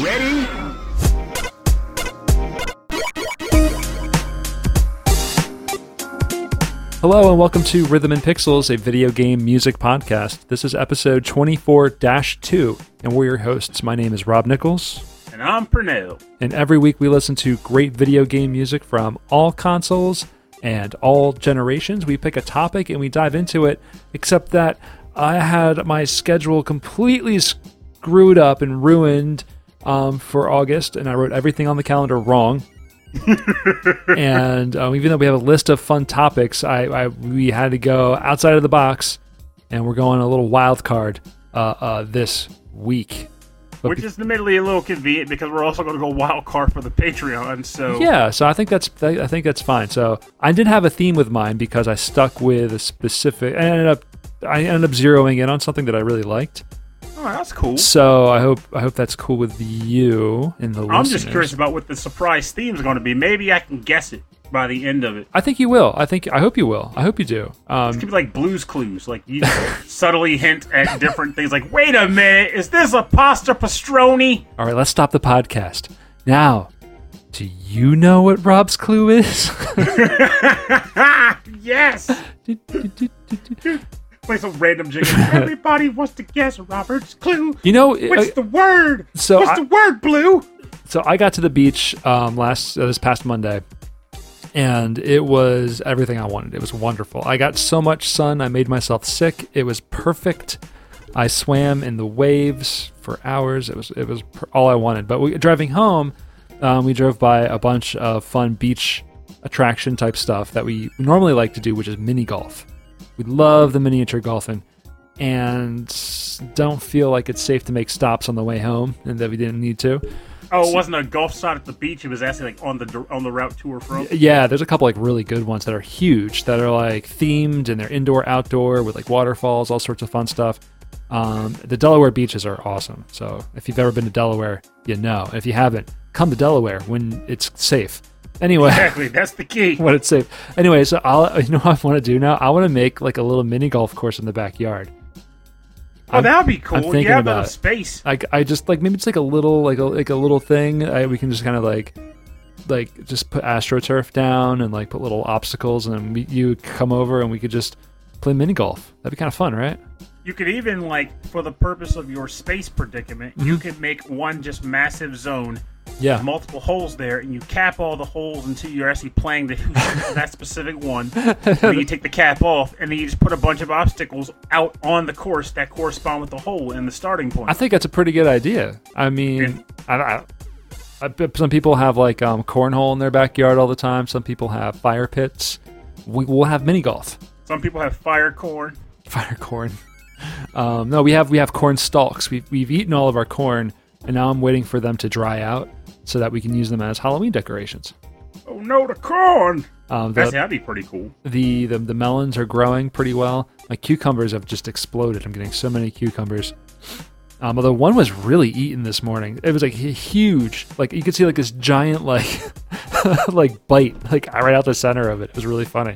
Ready? Hello and welcome to Rhythm and Pixels, a video game music podcast. This is episode 24 2, and we're your hosts. My name is Rob Nichols, And I'm Pernell. and every week we listen to great video game music from all consoles and all generations. We pick a topic and we dive into it, except that I had my schedule completely screwed up and ruined um, for August, and I wrote everything on the calendar wrong. and um, even though we have a list of fun topics, I, I we had to go outside of the box, and we're going a little wild card uh, uh, this week. But Which is admittedly a little convenient because we're also going to go wild card for the Patreon. So Yeah, so I think that's I think that's fine. So I did have a theme with mine because I stuck with a specific. I ended up I ended up zeroing in on something that I really liked. Oh, that's cool. So I hope I hope that's cool with you and the I'm just curious about what the surprise theme is going to be. Maybe I can guess it by the end of it. I think you will. I think I hope you will. I hope you do. Um, It could be like Blue's Clues, like you subtly hint at different things. Like, wait a minute, is this a pasta pastroni? all right, let's stop the podcast now. Do you know what Rob's clue is? yes. Play some random jingle. Everybody wants to guess Robert's clue. you know, What's uh, the word? so What's I- the word, Blue? so I got to the beach um, last uh, this past Monday, and it was everything I wanted. It was wonderful. I got so much sun. I made myself sick. It was perfect. I swam in the waves for hours. It was it was per- all I wanted. But we, driving home, um, we drove by a bunch of fun beach attraction type stuff that we normally like to do, which is mini golf. We love the miniature golfing. And don't feel like it's safe to make stops on the way home, and that we didn't need to. Oh, it wasn't a golf shot at the beach. It was actually like on the on the route to or from. Yeah, there's a couple like really good ones that are huge that are like themed and they're indoor, outdoor with like waterfalls, all sorts of fun stuff. Um, the Delaware beaches are awesome. So if you've ever been to Delaware, you know. If you haven't, come to Delaware when it's safe. Anyway, Exactly, that's the key. What it's safe. Anyway, so I'll you know what I want to do now? I want to make like a little mini golf course in the backyard. Oh, that would be cool. I'm thinking have about space. Like I just like maybe it's like a little like a like a little thing. I, we can just kind of like like just put astroturf down and like put little obstacles, and then we, you come over and we could just play mini golf. That'd be kind of fun, right? You could even like, for the purpose of your space predicament, you could make one just massive zone, Yeah. multiple holes there, and you cap all the holes until you're actually playing the that specific one. then you take the cap off, and then you just put a bunch of obstacles out on the course that correspond with the hole and the starting point. I think that's a pretty good idea. I mean, I, I, some people have like um, cornhole in their backyard all the time. Some people have fire pits. We'll have mini golf. Some people have fire corn. fire corn. Um, no, we have we have corn stalks. We've we've eaten all of our corn, and now I'm waiting for them to dry out so that we can use them as Halloween decorations. Oh no, the corn! Um, the, that'd be pretty cool. the the the melons are growing pretty well. My cucumbers have just exploded. I'm getting so many cucumbers. Um, although one was really eaten this morning. It was like huge. Like you could see like this giant like like bite like right out the center of it. It was really funny.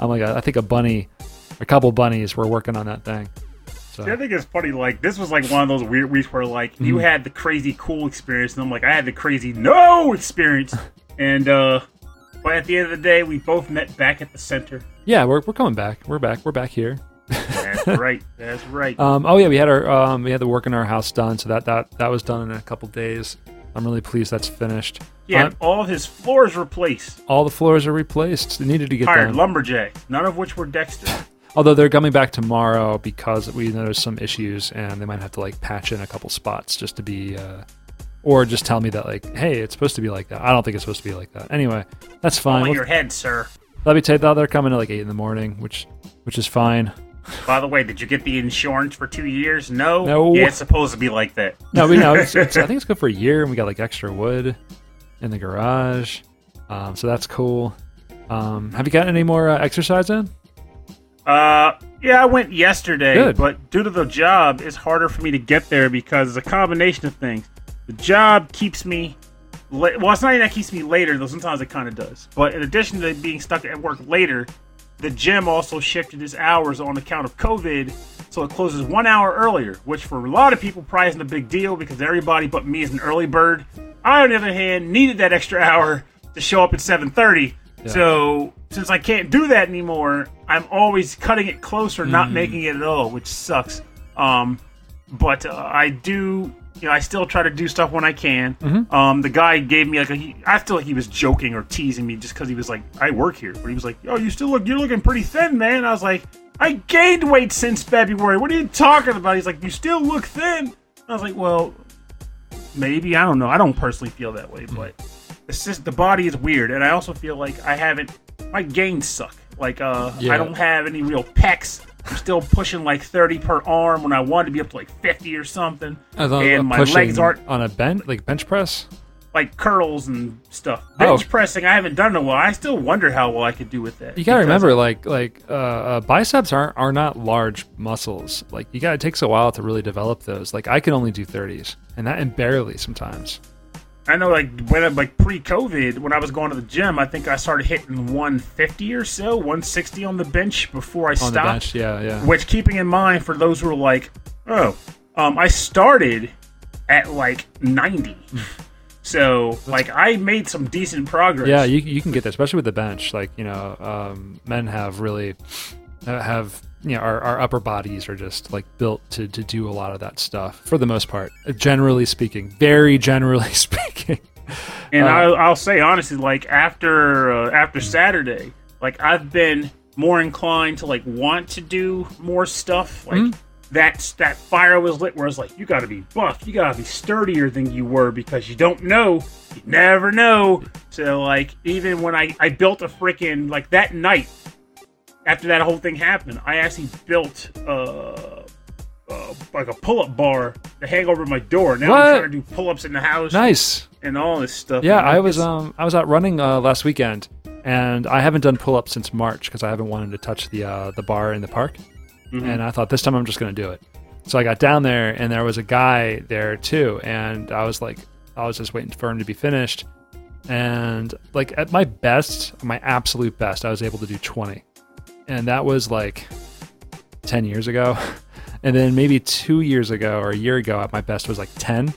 I'm like I think a bunny, a couple bunnies were working on that thing. So. I think it's funny. Like this was like one of those weird weeks where like you Mm-hmm. had the crazy cool experience, and I'm like I had the crazy no experience. and uh but at the end of the day, we both met back at the center. Yeah, we're, we're coming back. We're back. We're back here. That's right. That's right. Um, oh yeah, we had our um, we had the work in our house done, so that that that was done in a couple days. I'm really pleased that's finished. Yeah, Um, all his floors replaced. all the floors are replaced. They needed to get Hired done. lumberjacks, none of which were Dexter. Although they're coming back tomorrow because we noticed some issues and they might have to like patch in a couple spots just to be, uh, or just tell me that like, hey, it's supposed to be like that. I don't think it's supposed to be like that. Anyway, that's fine. On We'll- your head, sir. let me tell you, they're coming at like eight in the morning, which which is fine. By the way, did you get the insurance for two years? No. No. Yeah, it's supposed to be like that. No, we know. It's, it's, I think it's good for a year, and we got like extra wood in the garage, um, so that's cool. Um, have you gotten any more uh, exercise in? Uh, yeah, I went yesterday, Good. but due to the job, it's harder for me to get there because it's a combination of things. The job keeps me. Well, it's not even that keeps me later, though. Sometimes it kind of does. But in addition to being stuck at work later, the gym also shifted its hours on account of COVID. so it closes one hour earlier, which for a lot of people probably isn't a big deal because everybody but me is an early bird. I, on the other hand, needed that extra hour to show up at 7:30. So since I can't do that anymore, I'm always cutting it closer, not making it at all, which sucks. Um, but uh, I do, you know, I still try to do stuff when I can. Um, the guy gave me like a, he, I feel like he was joking or teasing me just because he was like, I work here, but he was like, oh, you still look, you're looking pretty thin, man. I was like, I gained weight since February. What are you talking about? He's like, you still look thin. I was like, well, maybe I don't know. I don't personally feel that way, but it's just the body is weird, and I also feel like I haven't. My gains suck. Like uh, Yeah. I don't have any real pecs. I'm still pushing like 30 per arm when I wanted to be up to like 50 or something. Thought and my legs aren't on a bench, like bench press. like curls and stuff. Oh. Bench pressing, I haven't done in a while. I still wonder how well I could do with that. You gotta remember, like like uh, uh, biceps aren't are not large muscles. Like you got it takes a while to really develop those. Like I can only do thirties, and that and barely sometimes. I know, like when I, like pre-COVID, when I was going to the gym, I think I started hitting 150 or so, 160 on the bench before I On stopped. the bench, yeah, yeah. Which, keeping in mind for those who are like, oh, um, I started at like 90. so, like, I made some decent progress. Yeah, you, you can get that, especially with the bench. Like you know, um, men have really have you know our, our upper bodies are just like built to, to do a lot of that stuff for the most part. Generally speaking, very generally speaking. And Uh, I'll, I'll say honestly, like after uh, after Saturday, like I've been more inclined to like want to do more stuff. Like Mm-hmm. that that fire was lit, where it's like you got to be buff, you got to be sturdier than you were because you don't know, you never know. So like even when I I built a freaking like that night after that whole thing happened, I actually built uh. Uh, like a pull-up bar to hang over my door. Now What? I'm trying to do pull-ups in the house nice. and all this stuff. Yeah, man. I was um I was out running uh, last weekend, and I haven't done pull ups since March because I haven't wanted to touch the uh, the bar in the park, Mhm. and I thought this time I'm just gonna do it. So I got down there, and there was a guy there too, and I was like, I was just waiting for him to be finished, and like at my best, my absolute best, I was able to do 20, and that was like 10 years ago, and then maybe two years ago or a year ago, at my best was like 10.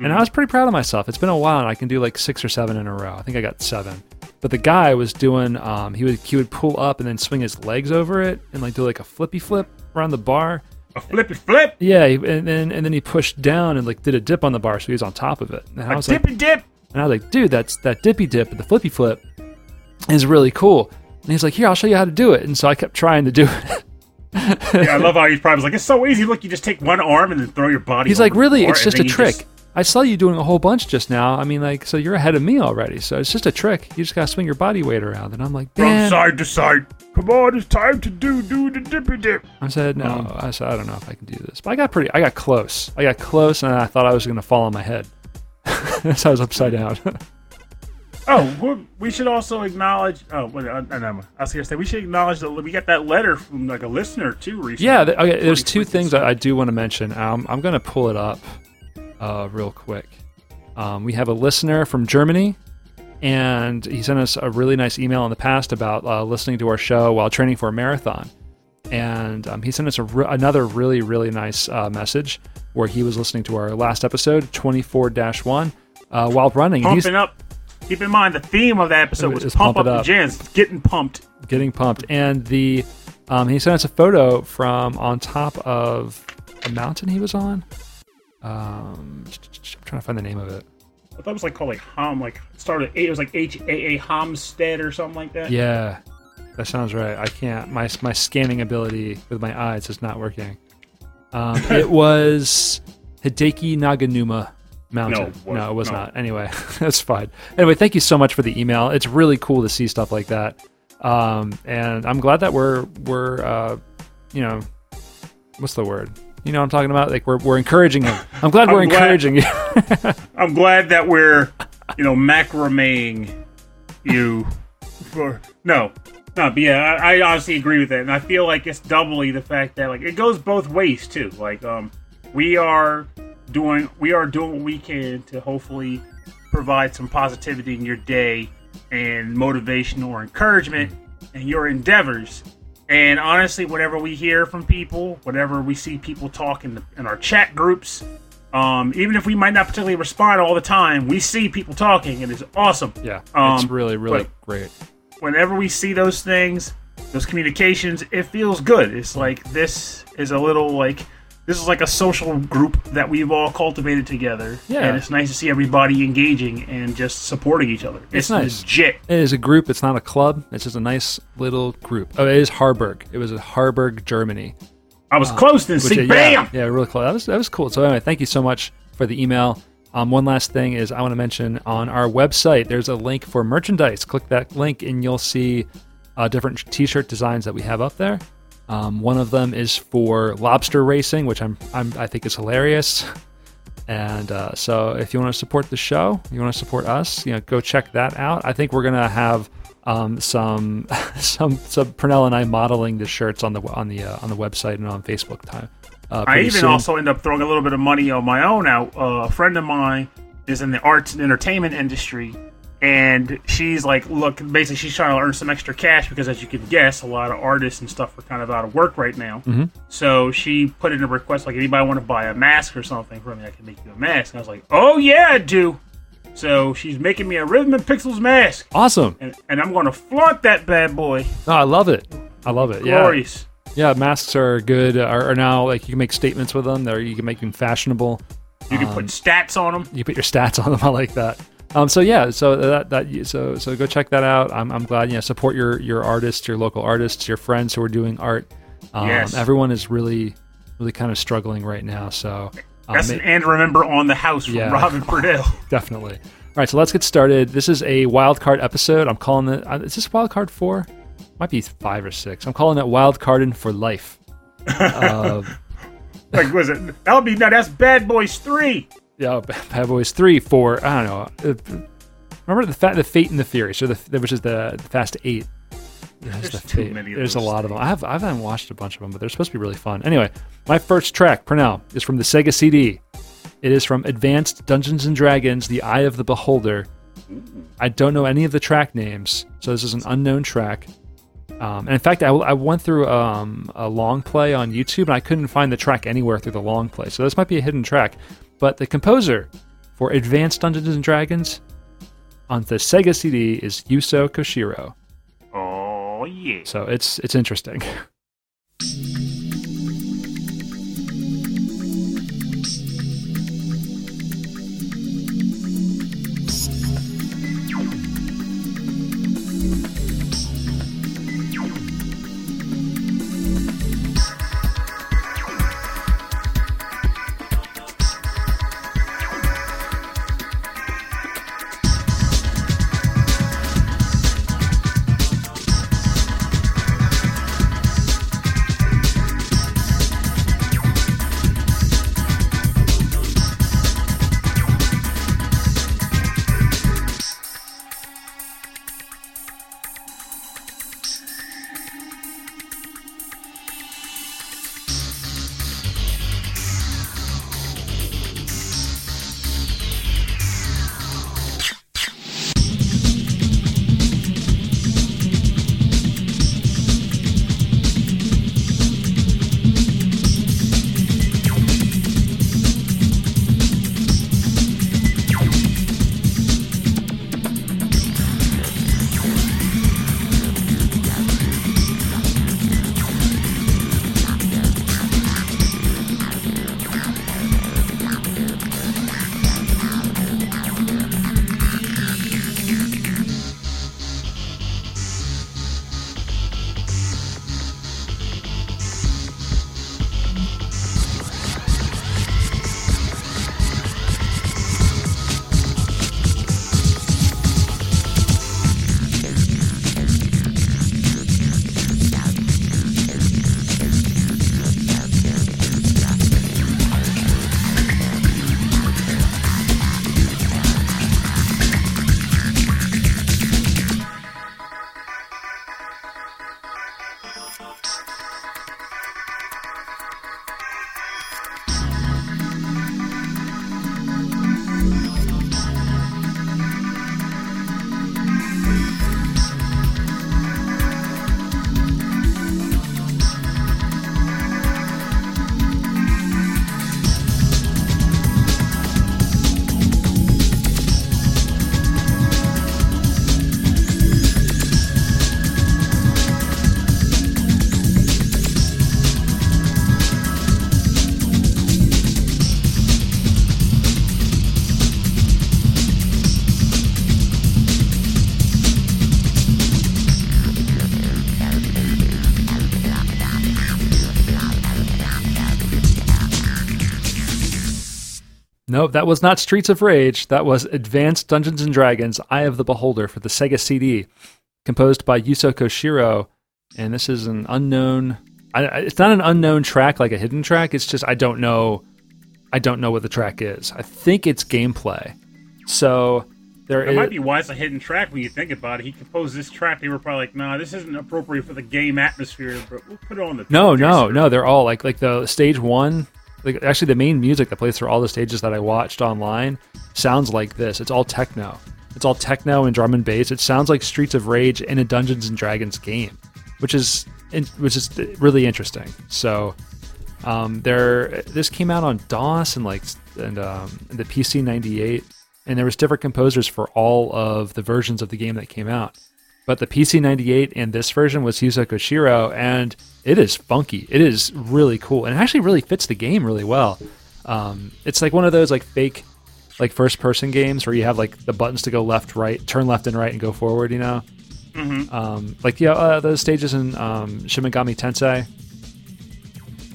And I was pretty proud of myself. It's been a while, and I can do like six or seven in a row. I think I got seven. But the guy was doing, um, he would he would pull up and then swing his legs over it and like do like a flippy flip around the bar. a flippy flip, Yeah, and then and then he pushed down and like did a dip on the bar, so he was on top of it. And I a was like, dippy dip. and I was like, dude, that's that dippy dip and the flippy flip is really cool. And he's like, here, I'll show you how to do it. And so I kept trying to do it. Yeah, I love how he's probably like, it's so easy. Look, you just take one arm and then throw your body. He's like, really? It's just a trick. just- I saw you doing a whole bunch just now. I mean, like, so you're ahead of me already. So it's just a trick. You just gotta swing your body weight around. And I'm like, Man. from side to side. Come on, it's time to do do the dippy dip. I said, no. Um, I said, I don't know if I can do this. But I got pretty. I got close. I got close, and I thought I was gonna fall on my head. so I was upside down. Oh, we- should also acknowledge. Oh, wait, uh, no, no, I was gonna say we should acknowledge that we got that letter from like a listener too recently. yeah. th- Okay. There's two things I, I do want to mention. Um, I'm gonna pull it up, uh, real quick. Um, we have a listener from Germany, and he sent us a really nice email in the past about uh, listening to our show while training for a marathon. And um, he sent us a re- another really, really nice uh, message where he was listening to our last episode, 24 1, uh, while running. Pumping up. Keep in mind the theme of that episode was pump, pump up, it the up. jams, getting pumped. getting pumped. And the um, he sent us a photo from on top of a mountain he was on. Um, I'm trying to find the name of it. I thought it was like called like Hom, like started. It was like H A A Homestead or something like that. Yeah, that sounds right. I can't. My my scanning ability with my eyes is not working. Um, it was Hideki Naganuma Mountain. No, No, it was no. not. Anyway, that's fine. Anyway, thank you so much for the email. It's really cool to see stuff like that. Um, and I'm glad that we're we're uh, you know, what's the word? You know what I'm talking about? Like we're we're encouraging him. I'm glad we're glad- encouraging you. I'm glad that we're, you know, macrameing you for no, no, but yeah, I, I honestly agree with that, and I feel like it's doubly the fact that like it goes both ways too. Like, um, we are doing we are doing what we can to hopefully provide some positivity in your day and motivation or encouragement in your endeavors. And honestly, whatever we hear from people, whatever we see people talk in, the, in our chat groups, um, even if we might not particularly respond all the time, we see people talking, and it's awesome. Yeah, Um, it's really really great. Whenever we see those things, those communications, it feels good. It's like this is a little like this is like a social group that we've all cultivated together. Yeah. and it's nice to see everybody engaging and just supporting each other. It's, nice. legit. It is a group. It's not a club. It's just a nice little group. Oh, it is Harburg. It was in Harburg, Germany. I was close to Which, see. uh, Bam! yeah, yeah, really close. That was that was cool. So anyway, thank you so much for the email. Um, one last thing is I want to mention on our website there's a link for merchandise. Click that link and you'll see uh, different T-shirt designs that we have up there. Um, one of them is for lobster racing, which I'm, I'm I think is hilarious. And uh, so, if you want to support the show, you want to support us, you know, go check that out. I think we're gonna have um, some some some Pernell and I modeling the shirts on the on the uh, on the website and on Facebook time. Uh, I even soon. also end up throwing a little bit of money on my own out. Uh, a friend of mine is in the arts and entertainment industry, and she's like, look, basically, she's trying to earn some extra cash because, as you can guess, a lot of artists and stuff are kind of out of work right now. Mm-hmm. So she put in a request, like, anybody want to buy a mask or something for me, I can make you a mask. And I was like, oh yeah, I do. So she's making me a Rhythm and Pixels mask, awesome. and, and I'm going to flaunt that bad boy. No, I love it. I love it. Yeah. Glorious. Yeah, masks are good. Are, are now like you can make statements with them. They're, you can make them fashionable. You can put stats on them. You put your stats on them. I like that. Um, so yeah, so that that so so go check that out. I'm, I'm glad you know support your your artists, your local artists, your friends who are doing art. Um, Yes. everyone is really really kind of struggling right now. So um, That's an and remember on the house from Yeah. Robin Pernell. definitely. All right, so let's get started. This is a wild card episode. I'm calling it. uh, Is this wild card four? Might be five or six. I'm calling it wild carding for life. uh, like was it? That would be no. That's Bad Boys Three. Yeah, Bad Boys three, four. I don't know. Uh, Remember the fa- the Fate and the Fury, so the, which is the, the Fast Eight. There's, There's the too Fate. many There's a lot of them. I have I haven't watched a bunch of them, but they're supposed to be really fun. Anyway, my first track, Pernell, is from the Sega CD. It is from Advanced Dungeons and Dragons: The Eye of the Beholder. I don't know any of the track names, so this is an unknown track. Um, and in fact, I, I went through um, a long play on YouTube and I couldn't find the track anywhere through the long play. So this might be a hidden track. But the composer for Advanced Dungeons and Dragons on the Sega CD is Yuzo Koshiro. Oh yeah. So it's it's interesting. No, that was not Streets of Rage. That was Advanced Dungeons and Dragons: Eye of the Beholder for the Sega CD, composed by Yuzo Koshiro. And this is an unknown. I, it's not an unknown track like a hidden track. It's just I don't know. I don't know what the track is. I think it's gameplay. So there It is, might be why it's a hidden track when you think about it. He composed this track. They were probably like, "Nah, this isn't appropriate for the game atmosphere, but we'll put it on the." No, no, no. They're all like like the stage one. Like actually, the main music that plays through all the stages that I watched online sounds like this. It's all techno. It's all techno and drum and bass. It sounds like Streets of Rage in a Dungeons and Dragons game, which is which is really interesting. So, um, there this came out on DOS and like and um, the PC ninety eight, and there was different composers for all of the versions of the game that came out. But the PC 98 in this version was Yuzo Koshiro, and it is funky. It is really cool, and it actually really fits the game really well. Um, it's like one of those like fake, like first person games where you have like the buttons to go left, right, turn left and right, and go forward. You know, mm-hmm. um, like yeah, uh, those stages in um, Shin Megami Tensei.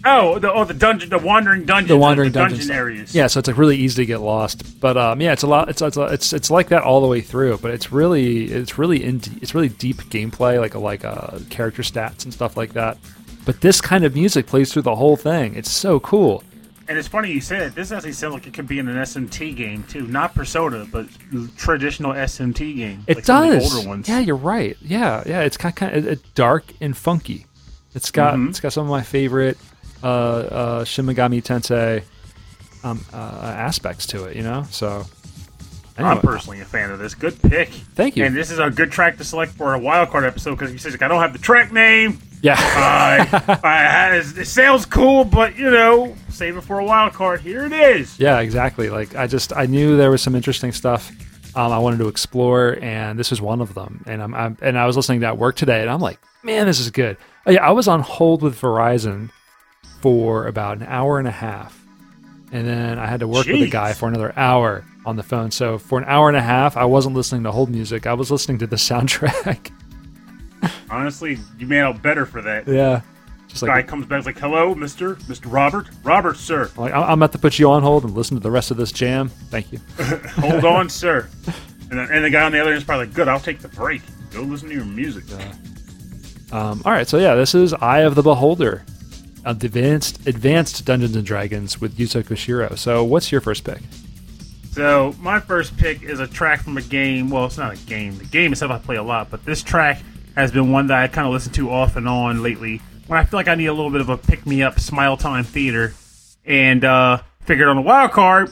Oh, the oh the dungeon, the wandering dungeons, the wandering the dungeon areas. Yeah, so it's like really easy to get lost. But um, yeah, it's a lot. It's it's it's it's like that all the way through. But it's really it's really in it's really deep gameplay, like like uh, character stats and stuff like that. But this kind of music plays through the whole thing. It's so cool. And it's funny you said it. This actually sounds like it could be in an SMT game too, not Persona, but traditional SMT game. It like some of the does. older ones. Yeah, you're right. Yeah, yeah. It's kind of, kind of dark and funky. It's got Mm-hmm. it's got some of my favorite uh, uh, Shin Megami Tensei um, uh, aspects to it. You know, so. I'm personally a fan of this. Good pick. Thank you. And this is a good track to select for a wild card episode because you said like, I don't have the track name. Yeah. I, I had, it sounds cool, but you know, save it for a wild card. Here it is. Yeah, exactly. Like I just I knew there was some interesting stuff um, I wanted to explore, and this was one of them. And I'm, I'm and I was listening to that at work today, and I'm like, man, this is good. Oh, yeah, I was on hold with Verizon for about an hour and a half, and then I had to work with a guy for another hour on the phone. So for an hour and a half, I wasn't listening to hold music. I was listening to the soundtrack. Honestly, you made out better for that. yeah, just like, Guy comes back like, "Hello, Mister, Mister Robert, Robert, sir. Like, I'm about to put you on hold and listen to the rest of this jam. Thank you. Hold on, sir." And, then, and the guy on the other end is probably like, "Good, I'll take the break. Go listen to your music." Um, all right, so yeah, this is Eye of the Beholder, advanced advanced Dungeons and Dragons with Yuzo Koshiro. So, what's your first pick? So my first pick is a track from a game. Well, it's not a game. The game itself I play a lot, but this track has been one that I kind of listen to off and on lately. When I feel like I need a little bit of a pick me up, smile time theater, and uh, figured on a wild card,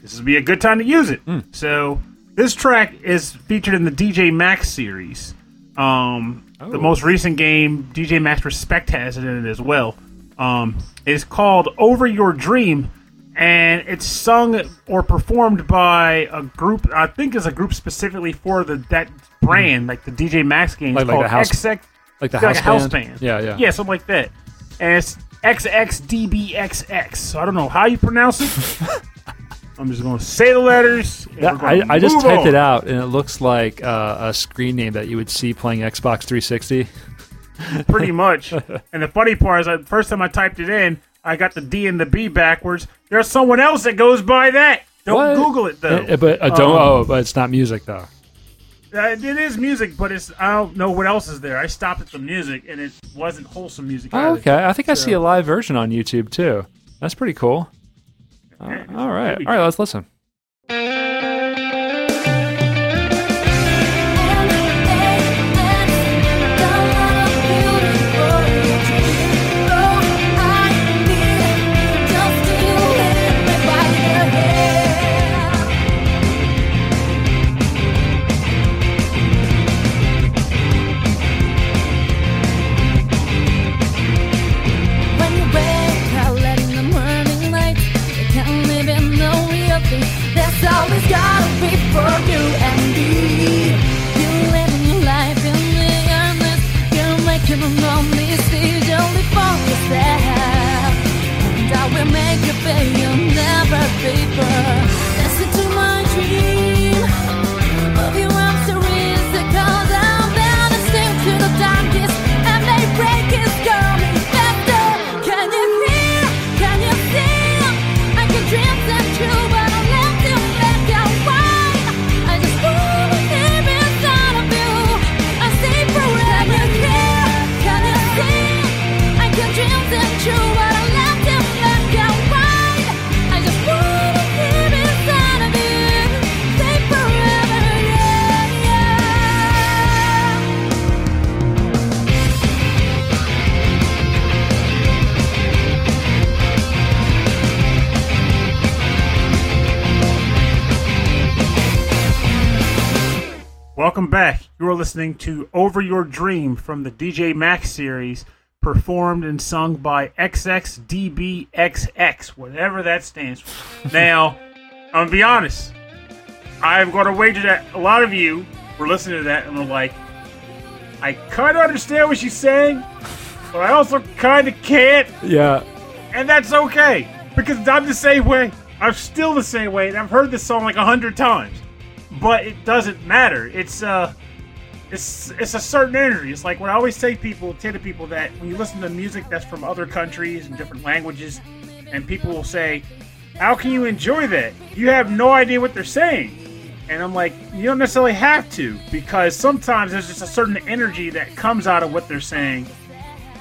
this would be a good time to use it. So this track is featured in the DJ Max series. Um, The Oh. most recent game, DJ Max Respect has it in it as well. Um, is called Over Your Dream, and it's sung or performed by a group. I think is a group specifically for the that brand, like the DJ Max game. Like- like called the house- XX, Like the like house, a house band? band. Yeah, yeah. yeah, something like that. And it's XXDBXX. So I don't know how you pronounce it. I'm just going to say the letters. Yeah, I, I just typed on. it out, and it looks like uh, a screen name that you would see playing Xbox 360. Pretty much. and the funny part is, the first time I typed it in, I got the D and the B backwards. There's someone else that goes by that. Don't What? Google it though. Uh, but uh, don't. Um, oh, but it's not music though. Uh, it is music, but it's I don't know what else is there. I stopped at the music, and it wasn't wholesome music. Oh, okay, I think I see a live version on YouTube too. That's pretty cool. Uh, all right, all right, let's listen. Welcome back. You are listening to Over Your Dream from the DJ Max series, performed and sung by XXDBXX, whatever that stands for. now, I'm gonna be honest. I'm gonna wager that a lot of you were listening to that and were like, I kind of understand what she's saying, but I also kind of can't, Yeah. and that's okay because I'm the same way. I'm still the same way, and I've heard this song like a hundred times, but it doesn't matter. It's uh, it's it's a certain energy. It's like when I always say people, say to people that when you listen to music that's from other countries and different languages, and people will say, "How can you enjoy that? You have no idea what they're saying." And I'm like, you don't necessarily have to because sometimes there's just a certain energy that comes out of what they're saying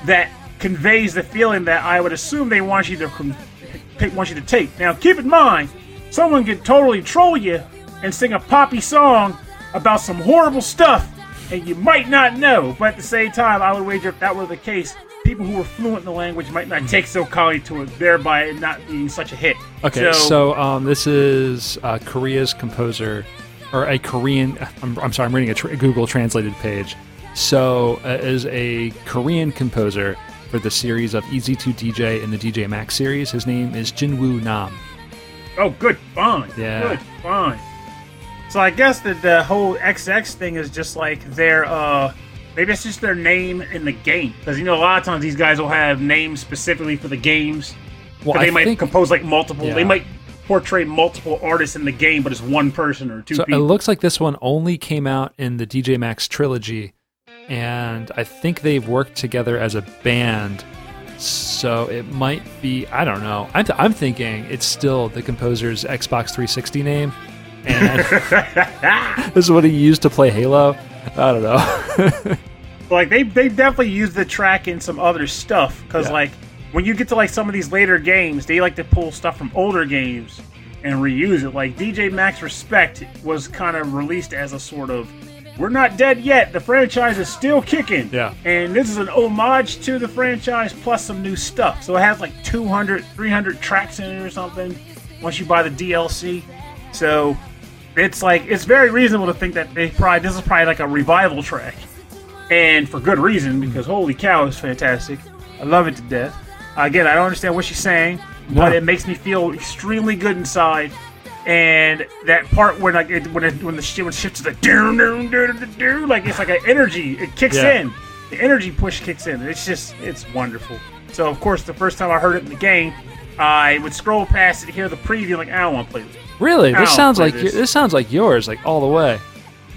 that conveys the feeling that I would assume they want you to want you to take. Now, keep in mind, someone could totally troll you and sing a poppy song about some horrible stuff, and you might not know. But at the same time, I would wager if that were the case, people who were fluent in the language might not take so kindly to it, thereby it not being such a hit. Okay, so, um, this is uh, Korea's composer, or a Korean. I'm, I'm sorry, I'm reading a tr- Google translated page. So, uh, is a Korean composer for the series of EZ2DJ in the DJ Max series. His name is Jinwoo Nam. Oh, good, fine. Yeah. Good, fine. So I guess that the whole XX thing is just like their, uh, maybe it's just their name in the game. Because, you know, a lot of times these guys will have names specifically for the games. Well, they I might think- compose like multiple, Yeah. they might portray multiple artists in the game, but it's one person or two So it looks like this one only came out in the DJ Max trilogy, and I think they've worked together as a band. So it might be I don't know. I'm, th- I'm thinking it's still the composer's Xbox 360 name, and this is what he used to play Halo. I don't know. like they they definitely use the track in some other stuff because Yeah. like when you get to like some of these later games they like to pull stuff from older games and reuse it like dj max respect was kind of released as a sort of we're not dead yet the franchise is still kicking Yeah. and this is an homage to the franchise plus some new stuff so it has like 200 300 tracks in it or something once you buy the dlc so it's like it's very reasonable to think that they probably this is probably like a revival track and for good reason because holy cow, it's fantastic. I love it to death. Again, I don't understand what she's saying, but it makes me feel extremely good inside. And that part when like it, when it, when the shit when shifts to the doom doom doom doom, like it's like an energy. It kicks Yeah. in. The energy push kicks in. It's just it's wonderful. So of course, the first time I heard it in the game, I would scroll past it, to hear the preview, like I don't want to play this. really, this sounds like this. this sounds like yours, like all the way.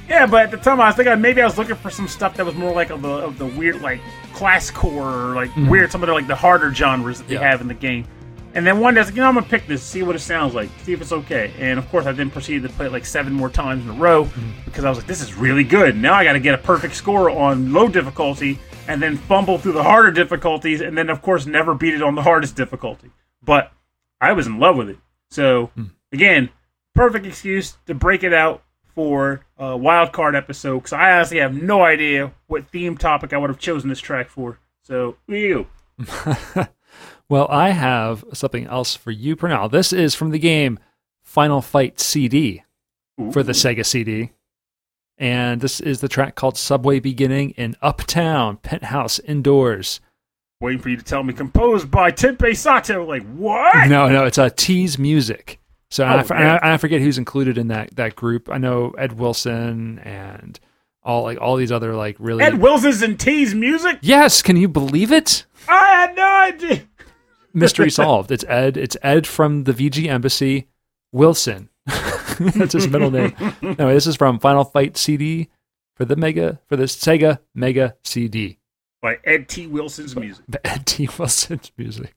Yeah, but at the time I was thinking maybe I was looking for some stuff that was more like of the of the weird like classcore or like weird some of the like the harder genres that they Mm-hmm. Yeah. have in the game. And then one day I was like, you know, I'm gonna pick this, see what it sounds like, see if it's okay. And of course I then proceeded to play it like seven more times in a row Mm-hmm. because I was like, this is really good. Now I gotta get a perfect score on low difficulty and then fumble through the harder difficulties and then of course never beat it on the hardest difficulty. But I was in love with it. So Hmm. again, perfect excuse to break it out for a wild card episode because I honestly have no idea what theme topic I would have chosen this track for. So, you. Well, I have something else for you, Pernell. This is from the game Final Fight CD for the Sega CD. And this is the track called Subway Beginning in Uptown Penthouse Indoors. Waiting for you to tell me composed by Tenpei Sato. Like, what? No, no, it's uh, a T's Music. So I, Oh, yeah. I, I forget who's included in that that group. I know Ed Wilson and all like all these other like really Ed Wilson's in T's music? Yes, can you believe it? I had no idea. Mystery solved. It's Ed. It's Ed from the VG Embassy. Wilson. That's his middle name. No, this is from Final Fight CD for the Mega for the Sega Mega CD. By Ed T. Wilson's music. The Ed T. Wilson's music.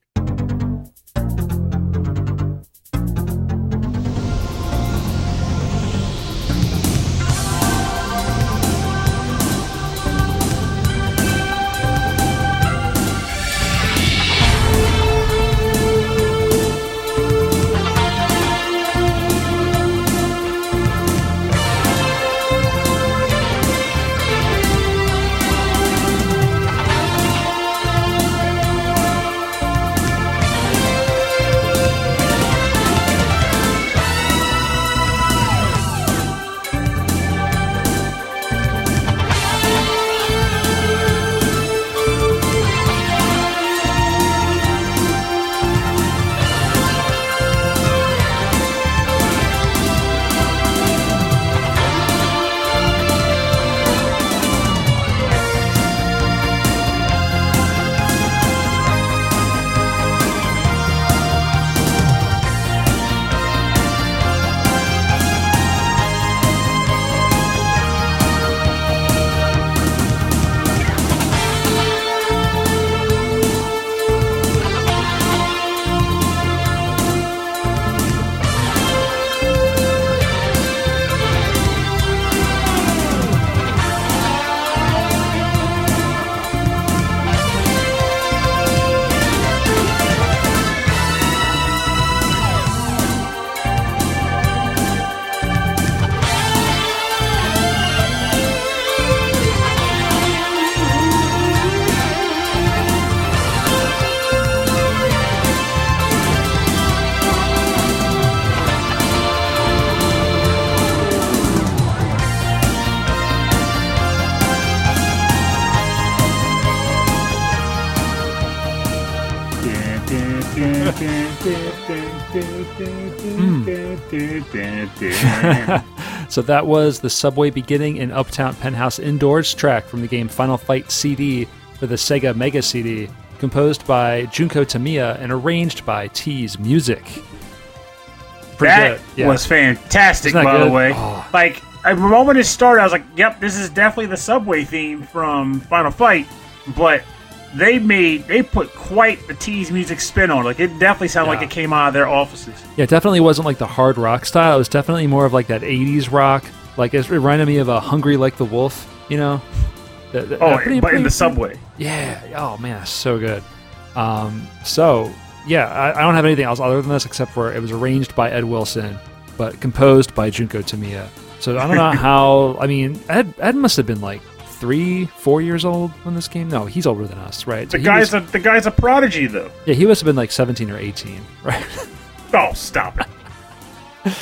So that was the Subway Beginning in Uptown Penthouse Indoors track from the game Final Fight CD for the Sega Mega CD, composed by Junko Tamiya and arranged by T's Music. Pretty That good. Yeah. was fantastic, by the way. Oh. Like, the moment it started, I was like, "Yep, this is definitely the subway theme from Final Fight." But they made they put quite the T's music spin on it. Like, it definitely sounded like it came out of their offices. Yeah, it definitely wasn't like the hard rock style. It was definitely more of like that 80s rock. Like it reminded me of a Hungry Like the Wolf, you know? The- the- Oh, uh, pretty- but in the subway. Yeah. Oh man, so good. Um, so yeah, I, I don't have anything else other than this except for it was arranged by Ed Wilson, but composed by Junko Tamiya. So I don't know how. I mean, Ed Ed must have been like three, four years old when this came. No, he's older than us, right? The So he guy's was- a the guy's a prodigy, though. yeah, he must have been like seventeen or eighteen, right? Oh, stop it!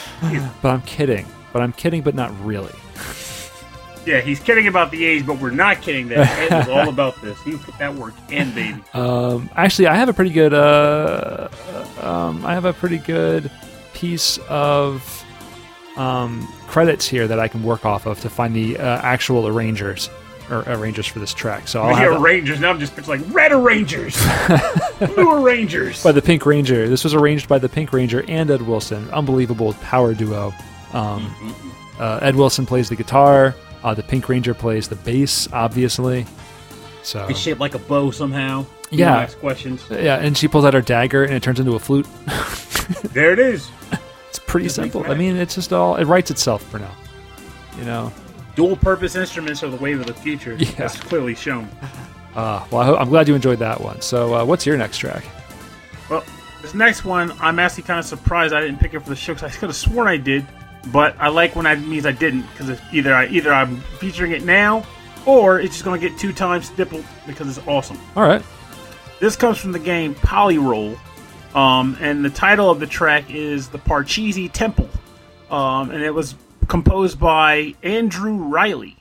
but I'm kidding. But I'm kidding, but not really. Yeah, he's kidding about the age, but we're not kidding. That Ed was all about this. He put that work in, baby. Um, actually, I have a pretty good. Uh, um, I have a pretty good piece of um, credits here that I can work off of to find the uh, actual arrangers or arrangers for this track. So I'll have hear Rangers now. I'm just it's like Red arrangers, Blue Rangers. by the Pink Ranger. This was arranged by the Pink Ranger and Ed Wilson. Unbelievable power duo. Um, uh, Ed Wilson plays the guitar. Uh, the Pink Ranger plays the bass, obviously. So It's shaped like a bow somehow. Yeah. Ask questions. yeah, and she pulls out her dagger and it turns into a flute. There it is. It's pretty simple. I mean, it's just all it writes itself for now. You know. Dual-purpose instruments are the wave of the future. Yeah. That's clearly shown. Uh, well, I I'm glad you enjoyed that one. So, uh, what's your next track? Well, this next one, I'm actually kind of surprised I didn't pick it for the show because I could have sworn I did, but I like when that means I didn't because either I either I'm featuring it now or it's just going to get two times stippled because it's awesome. All right. This comes from the game Polyroll, um, and the title of the track is "The Parcheesi Temple," um, and it was composed by Andrew Riley.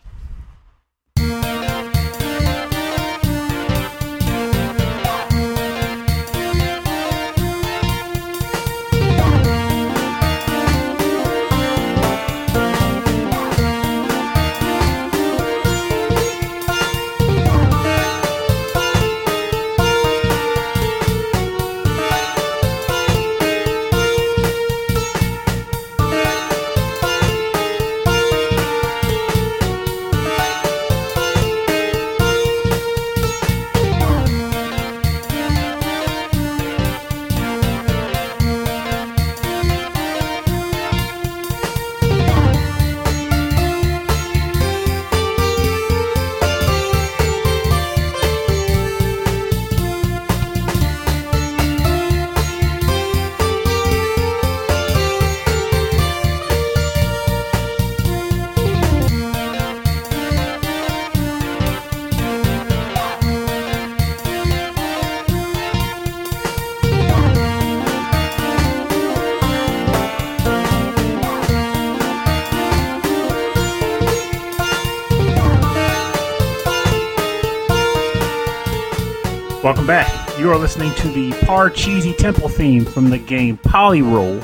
You are listening to the Parcheesi Temple theme from the game Polyroll,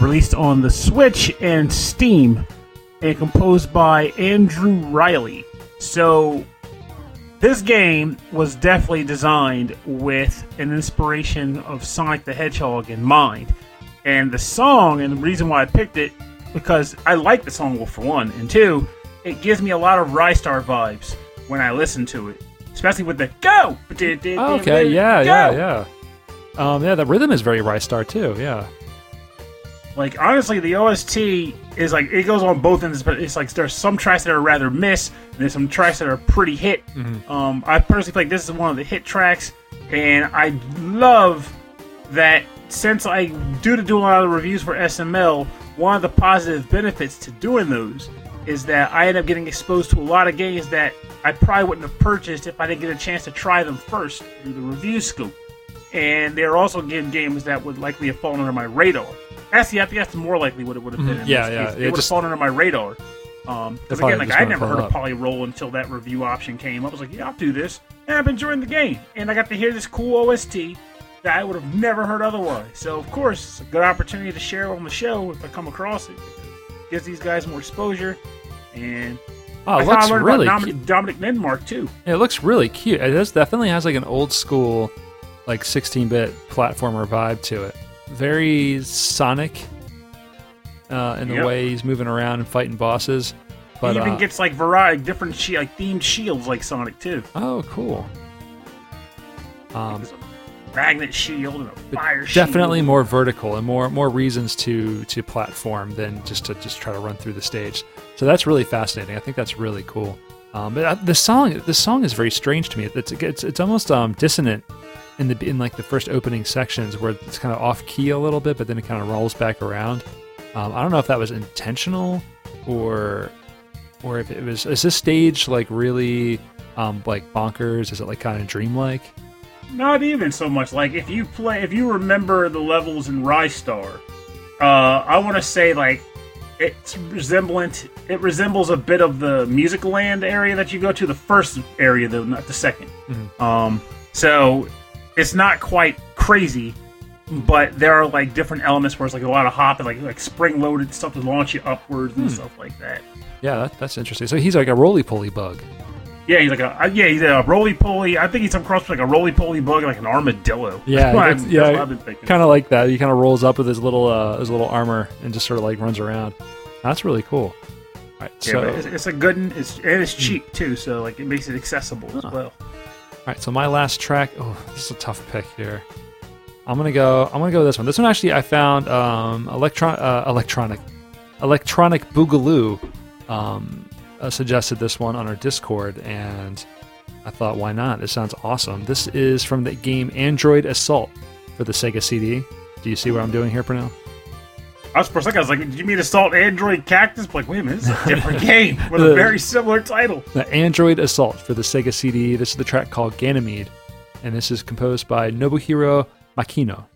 released on the Switch and Steam, and composed by Andrew Riley. So, this game was definitely designed with an inspiration of Sonic the Hedgehog in mind. And the song, and the reason why I picked it, because I like the song, well, for one, and two, it gives me a lot of Ristar vibes when I listen to it. Especially with the go! Okay. Yeah. Yeah. Yeah. Um, yeah. The rhythm is very Ristar too. Yeah. Like honestly, the OST is like it goes on both ends, but it's like there's some tracks that are rather miss, and there's some tracks that are pretty hit. Um, I personally feel like this is one of the hit tracks, and I love that since I do to do a lot of reviews for SML, one of the positive benefits to doing those is that I end up getting exposed to a lot of games that I probably wouldn't have purchased if I didn't get a chance to try them first through the review scoop. And they're also getting games that would likely have fallen under my radar. Actually, I think that's more likely what it would have been. Mm-hmm. Yeah, this yeah, case. They would have just- fallen under my radar. Um, because again, like I never heard up. of Polyroll until that review option came. up. I was like, yeah, I'll do this, and I've been enjoying the game. And I got to hear this cool OST that I would have never heard otherwise. So of course, it's a good opportunity to share on the show if I come across it. Gives these guys more exposure, and Oh, it looks I learned really cute. Dominic, Dominic Nidmark too. It looks really cute. It does, definitely has like an old school, like 16-bit platformer vibe to it. Very Sonic uh, in the Yep. way he's moving around and fighting bosses. But he even uh, gets like variety, different shi like themed shields like Sonic too. oh, cool. Um, magnet shield and a fire shield. definitely more vertical and more more reasons to to platform than just to just try to run through the stage. So that's really fascinating. I think that's really cool. Um, but the song the song is very strange to me. It's it's, it's almost um, dissonant in the in like the first opening sections where it's kind of off key a little bit, but then it kind of rolls back around. Um, I don't know if that was intentional or or if it was is this stage like really um, like bonkers? Is it like kind of dreamlike? Not even so much. Like if you play, if you remember the levels in Ristar, uh, I want to say like it's resemblant. It resembles a bit of the Music Land area that you go to. The first area, though, not the 2nd Mhm. Um, so it's not quite crazy, but there are like different elements where it's like a lot of hopping, like like spring loaded stuff to launch you upwards and stuff like that. Yeah, that, that's interesting. So he's like a roly poly bug. Yeah, he's like a uh, yeah, he's a roly poly. I think he's some cross between, like a roly poly bug like an armadillo. Yeah, That's what yeah, been thinking. kind of like that. He kind of rolls up with his little uh, his little armor and just sort of like runs around. That's really cool. All right, Yeah, so it's, it's a good and it's, and it's cheap too, so like it makes it accessible as well. all right, so my last track. Oh, this is a tough pick here. I'm gonna go. I'm gonna go with this one. This one actually I found um, electron uh, electronic electronic boogaloo um, uh, suggested this one on our Discord, and I thought, why not? This sounds awesome. This is from the game Android Assault for the Sega CD. Do you see what I'm doing here, Pernell? I was for a second, I was like, "Did you mean Assault Android Cactus?" But like, wait a minute, this is a different game with a very similar title. The Android Assault for the Sega CD. This is the track called Ganymede, and this is composed by Nobuhiro Makino.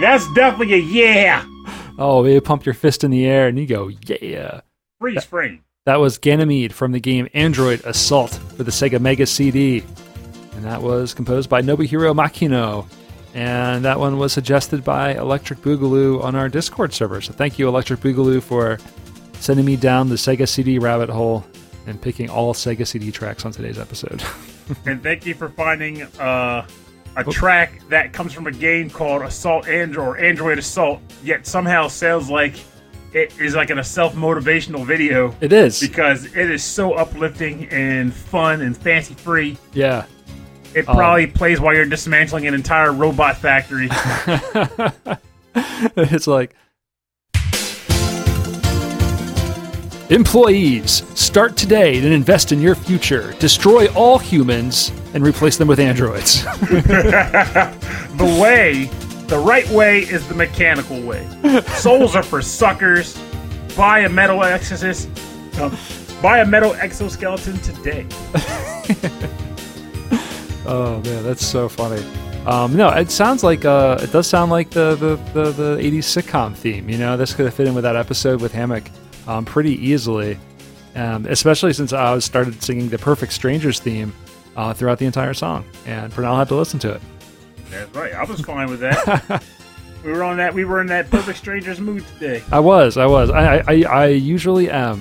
That's definitely a yeah. Oh, you pump your fist in the air and you go, yeah. Freeze frame. That was Ganymede from the game Android Assault for the Sega Mega CD. And that was composed by Nobuhiro Makino. And that one was suggested by Electric Boogaloo on our Discord server. So thank you, Electric Boogaloo, for sending me down the Sega CD rabbit hole and picking all Sega CD tracks on today's episode. and thank you for finding uh, a track that comes from a game called Assault Android or Android Assault, yet somehow sounds like it is like in a self motivational video. it is. because it is so uplifting and fun and fancy free. Yeah. It Um, probably plays while you're dismantling an entire robot factory. it's like Employees, start today and invest in your future. Destroy all humans and replace them with androids. the way, the right way is the mechanical way. Souls are for suckers. Buy a metal exorcist. um, buy a metal exoskeleton today. oh man, that's so funny. Um, no, it sounds like uh, it does sound like the, the, the, the 80s sitcom theme. You know, this could have fit in with that episode with Hammock um, pretty easily, um, especially since I started singing the Perfect Strangers theme uh, throughout the entire song, and Pernell had to listen to it. That's right. I was fine with that. we were on that. We were in that perfect strangers mood today. I was, I was. I, I, I usually am,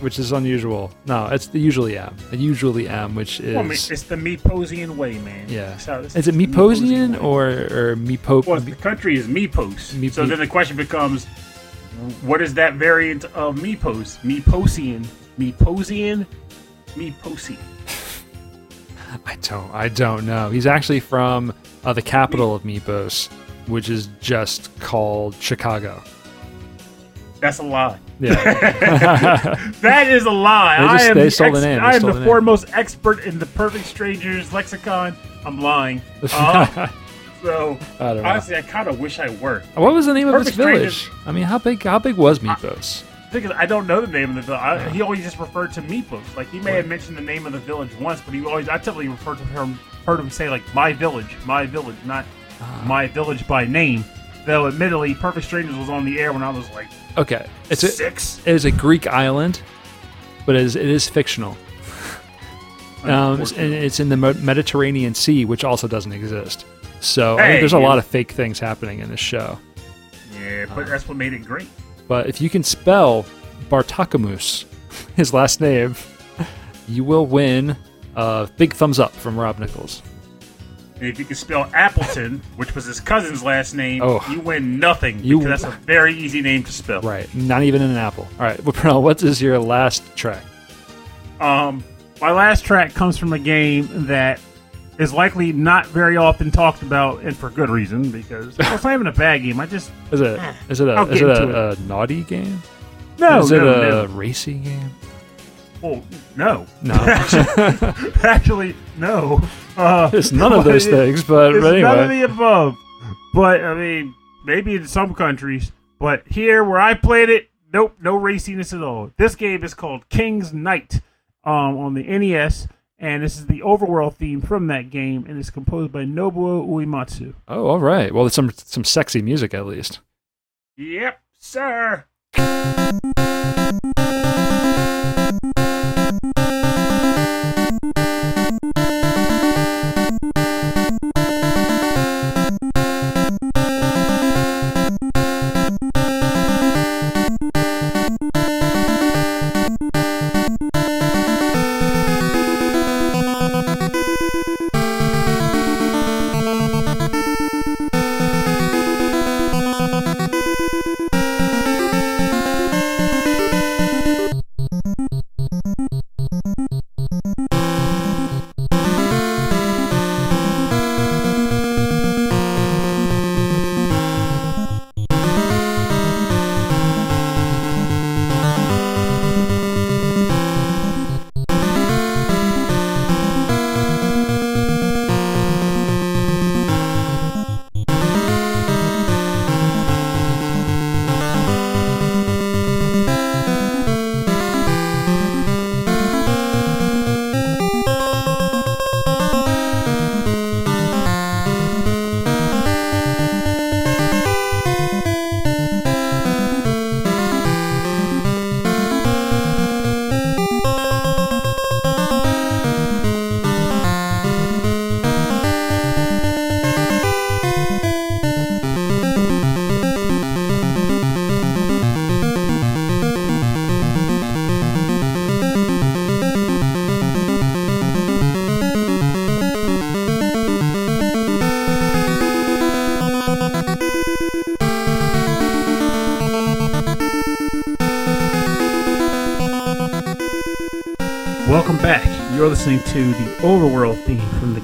which is unusual. No, it's the usually am. I usually am, which is. Well, I mean, it's the me Posian way, man. yeah. How- this Is it Myposian or or Mepo? Well, the country is Mypos. Mepo- So then the question becomes, what is that variant of Mypos? Myposian, Myposian, Myposian. I don't. I don't know. He's actually from uh, the capital of Mypos, which is just called Chicago. That's a lie. Yeah. That is a lie. They just- I am the, stole the name. They I am the the foremost expert in the Perfect Strangers lexicon. I'm lying. Uh, so I don't know. honestly, I kind of wish I were. what was the name of Perfect its village? I mean, how big? How big was Mypos? Because I don't know the name of the village. I, he always just referred to Mypos. Like he may have mentioned the name of the village once, but he always I typically referred to him heard him say like my village, my village, not Ah. my village by name. Though admittedly, Perfect Strangers was on the air when I was like Okay, it's a, six. it is a Greek island, but it is, it is fictional. Um, and it's in the Mediterranean Sea, which also doesn't exist. So I think there's a lot of fake things happening in this show. yeah, but that's what made it great. But if you can spell Bartokomous, his last name, you will win a big thumbs up from Rob Nichols. And if you can spell Appleton, which was his cousin's last name, Oh. you win nothing You- because that's a very easy name to spell. Right, not even an apple. All right, well, Pernell, what is your last track? Um, my last track comes from a game that is likely not very often talked about, and for good reason, because well, it's not even a bad game. I just Is it is it a I'll is it into a, a naughty game? no, is no, it a no. racy game? Well, no, No, actually, no. Uh, it's none of those it- things. But, It's but none of anyway, the above. But I mean, maybe in some countries, but here where I played it, nope, no raciness at all. This game is called King's Knight um, on the NES, and this is the overworld theme from that game, and it's composed by Nobuo Uematsu. oh, all right. Well, it's some some sexy music at least. Yep, sir.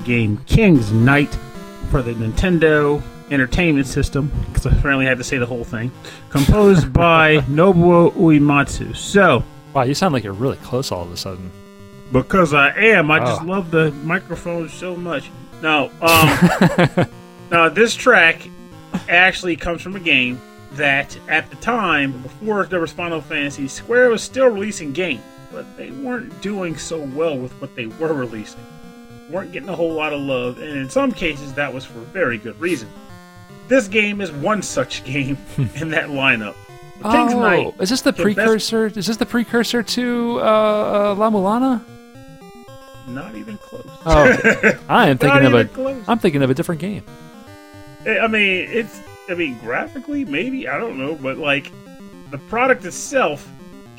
Game King's Knight for the Nintendo Entertainment System, because I apparently had to say the whole thing. Composed by Nobuo Uematsu. So, Wow, you sound like you're really close all of a sudden. because I am, I just Oh. love the microphone so much. No, um, now this track actually comes from a game that at the time, before there was Final Fantasy, Square was still releasing games, but they weren't doing so well with what they were releasing. Weren't getting a whole lot of love, and in some cases that was for very good reason. This game is one such game in that lineup. King's oh, Knight. is this the the best- precursor? Is this the precursor to uh, uh, La Mulana? Not even close. Oh, I am thinking of a. close. I'm thinking of a different game. I mean, it's. I mean, graphically, maybe I don't know, but like, the product itself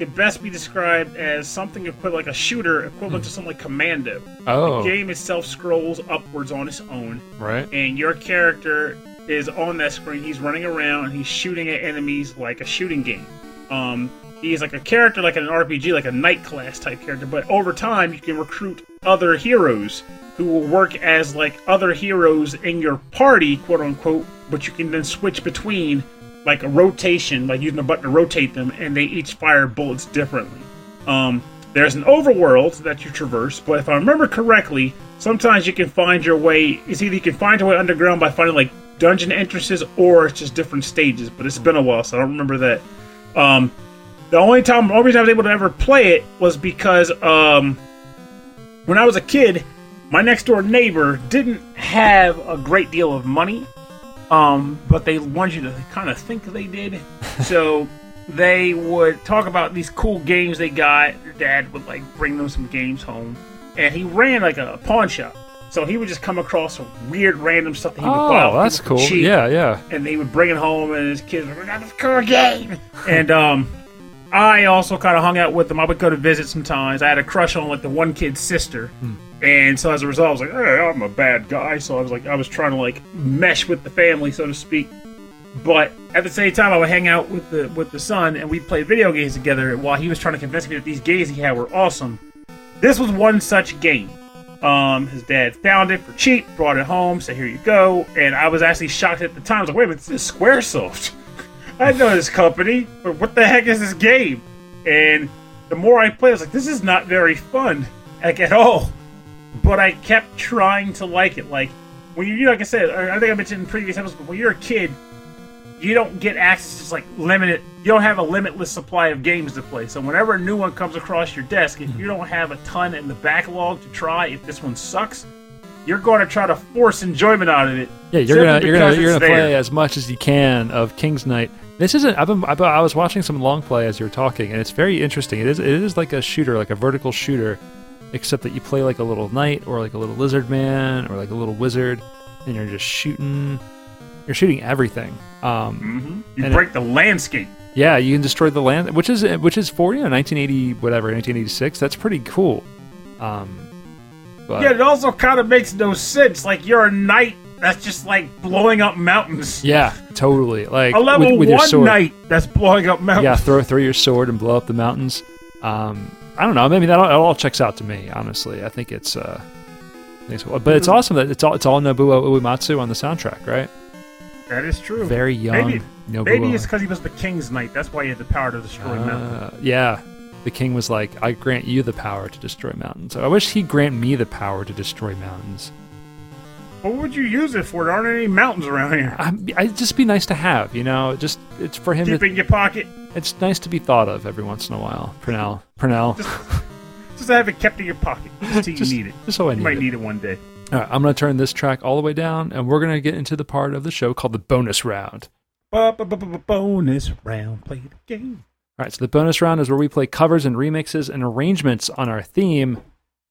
can best be described as something equivalent, like a shooter equivalent to something like Commando. Oh, The game itself scrolls upwards on its own, right. and your character is on that screen. He's running around, and he's shooting at enemies like a shooting game. Um, he's like a character, like an RPG, like a knight class type character. But over time, you can recruit other heroes who will work as like other heroes in your party, quote unquote. But you can then switch between like a rotation, like using a button to rotate them, and they each fire bullets differently. Um, there's an overworld that you traverse, but if I remember correctly, sometimes you can find your way. It's either you can find your way underground by finding like dungeon entrances, or it's just different stages. But it's been a while, so I don't remember that. Um, the only time, the only reason I was able to ever play it was because um, when I was a kid, my next door neighbor didn't have a great deal of money, um, but they wanted you to kind of think they did. So they would talk about these cool games they got. Their dad would like bring them some games home, and he ran like a pawn shop. So he would just come across some weird random stuff that he would buy. Oh, that's cool. cheap Yeah, yeah. and they would bring it home, and his kids were like, "We got this cool game." and um, I also kind of hung out with them. I would go to visit sometimes. I had a crush on like the one kid's sister, and so as a result, I was like, "Hey, I'm a bad guy." So I was like, I was trying to like mesh with the family, so to speak. But at the same time, I would hang out with the with the son, and we'd play video games together while he was trying to convince me that these games he had were awesome. This was one such game. Um, his dad found it for cheap, brought it home, said, "Here you go." And I was actually shocked at the time. I was like, "Wait a minute, this is SquareSoft." I know this company, but what the heck is this game? And the more I played, I was like, "This is not very fun, like at all." But I kept trying to like it. Like when you, like I said, I I think I mentioned in previous episodes, but when you're a kid, you don't get access to like limited you don't have a limitless supply of games to play so whenever a new one comes across your desk if mm-hmm. you don't have a ton in the backlog to try if this one sucks you're going to try to force enjoyment out of it Yeah, you're gonna you're gonna you're gonna play as much as you can of King's Knight. This isn't. I've been. I've been- I was watching some long play as you were talking, and it's very interesting. It is. It is like a shooter, like a vertical shooter, except that you play like a little knight or like a little lizard man or like a little wizard, and you're just shooting. You're shooting everything. Um, you and it- break the landscape yeah, you can destroy the land, which is which is for you know 1980 whatever 1986. That's pretty cool. Um, but yeah it also kind of makes no sense like you're a knight that's just like blowing up mountains yeah, totally. Like a level with, with your one sword. knight that's blowing up mountains yeah, throw throw your sword and blow up the mountains. Um, I don't know. Maybe that all, it all checks out to me. Honestly, I think it's. Uh, I think it's but it's awesome that it's all it's all Nobuo Uematsu on the soundtrack, right? that is true Very young. Maybe- Nobuo. maybe it's because he was the king's knight that's why he had the power to destroy mountains Uh, yeah, the king was like, "I grant you the power to destroy mountains." I wish he'd grant me the power to destroy mountains. What would you use it for? There aren't any mountains around here. I, I'd just be nice to have, you know. Just it's for him. Keep To, in your pocket. it's nice to be thought of every once in a while. Pernell, Pernell. Just just have it kept in your pocket until you Just- need it. just so I need You might it. need it one day. All right, I'm going to turn this track all the way down, and we're going to get into the part of the show called the bonus round. Bonus round. Play the game. All right, so the bonus round is where we play covers and remixes and arrangements on our theme.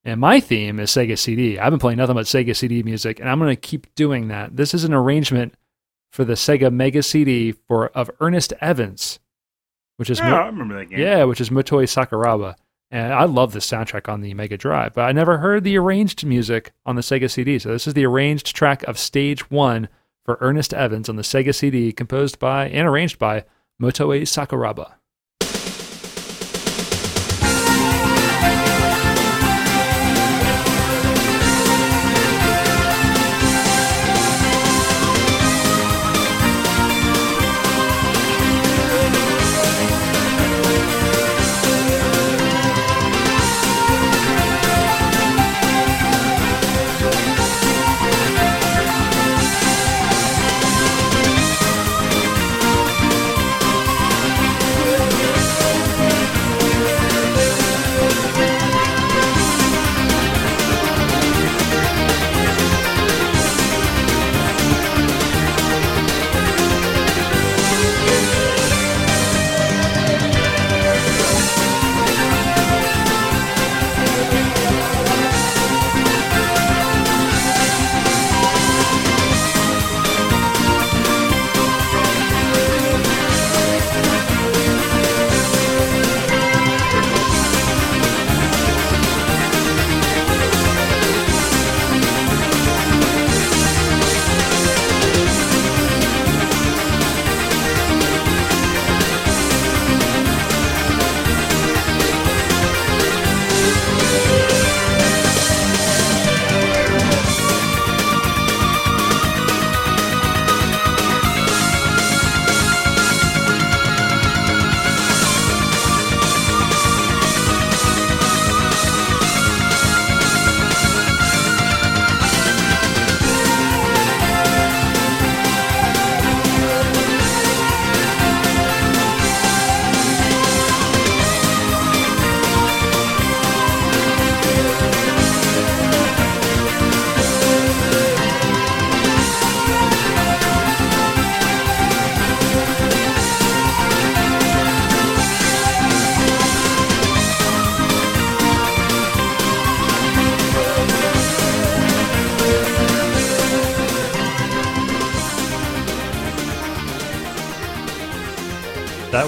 And my theme is Sega CD. I've been playing nothing but Sega CD music, and I'm going to keep doing that. This is an arrangement for the Sega Mega CD for of Ernest Evans, which is Oh, Mo- I remember that game. yeah, which is Motoi Sakuraba. And I love the soundtrack on the Mega Drive, but I never heard the arranged music on the Sega CD. So this is the arranged track of Stage 1 for Ernest Evans on the Sega CD, composed by and arranged by Motoi Sakuraba.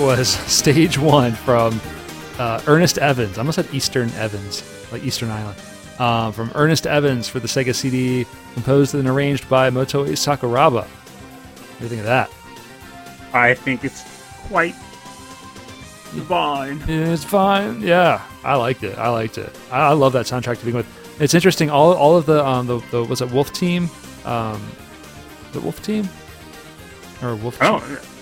Was stage one from uh, Ernest Evans. I almost said Eastern Evans, like Eastern Island. Um, from Ernest Evans for the Sega CD, composed and arranged by Motoi Sakuraba. What do you think of that? I think it's quite divine. It's fine. Yeah, I liked it. I liked it. I, I love that soundtrack to begin with. It's interesting. All all of the um the, the was it Wolf Team, um, the Wolf Team, or Wolf. Oh,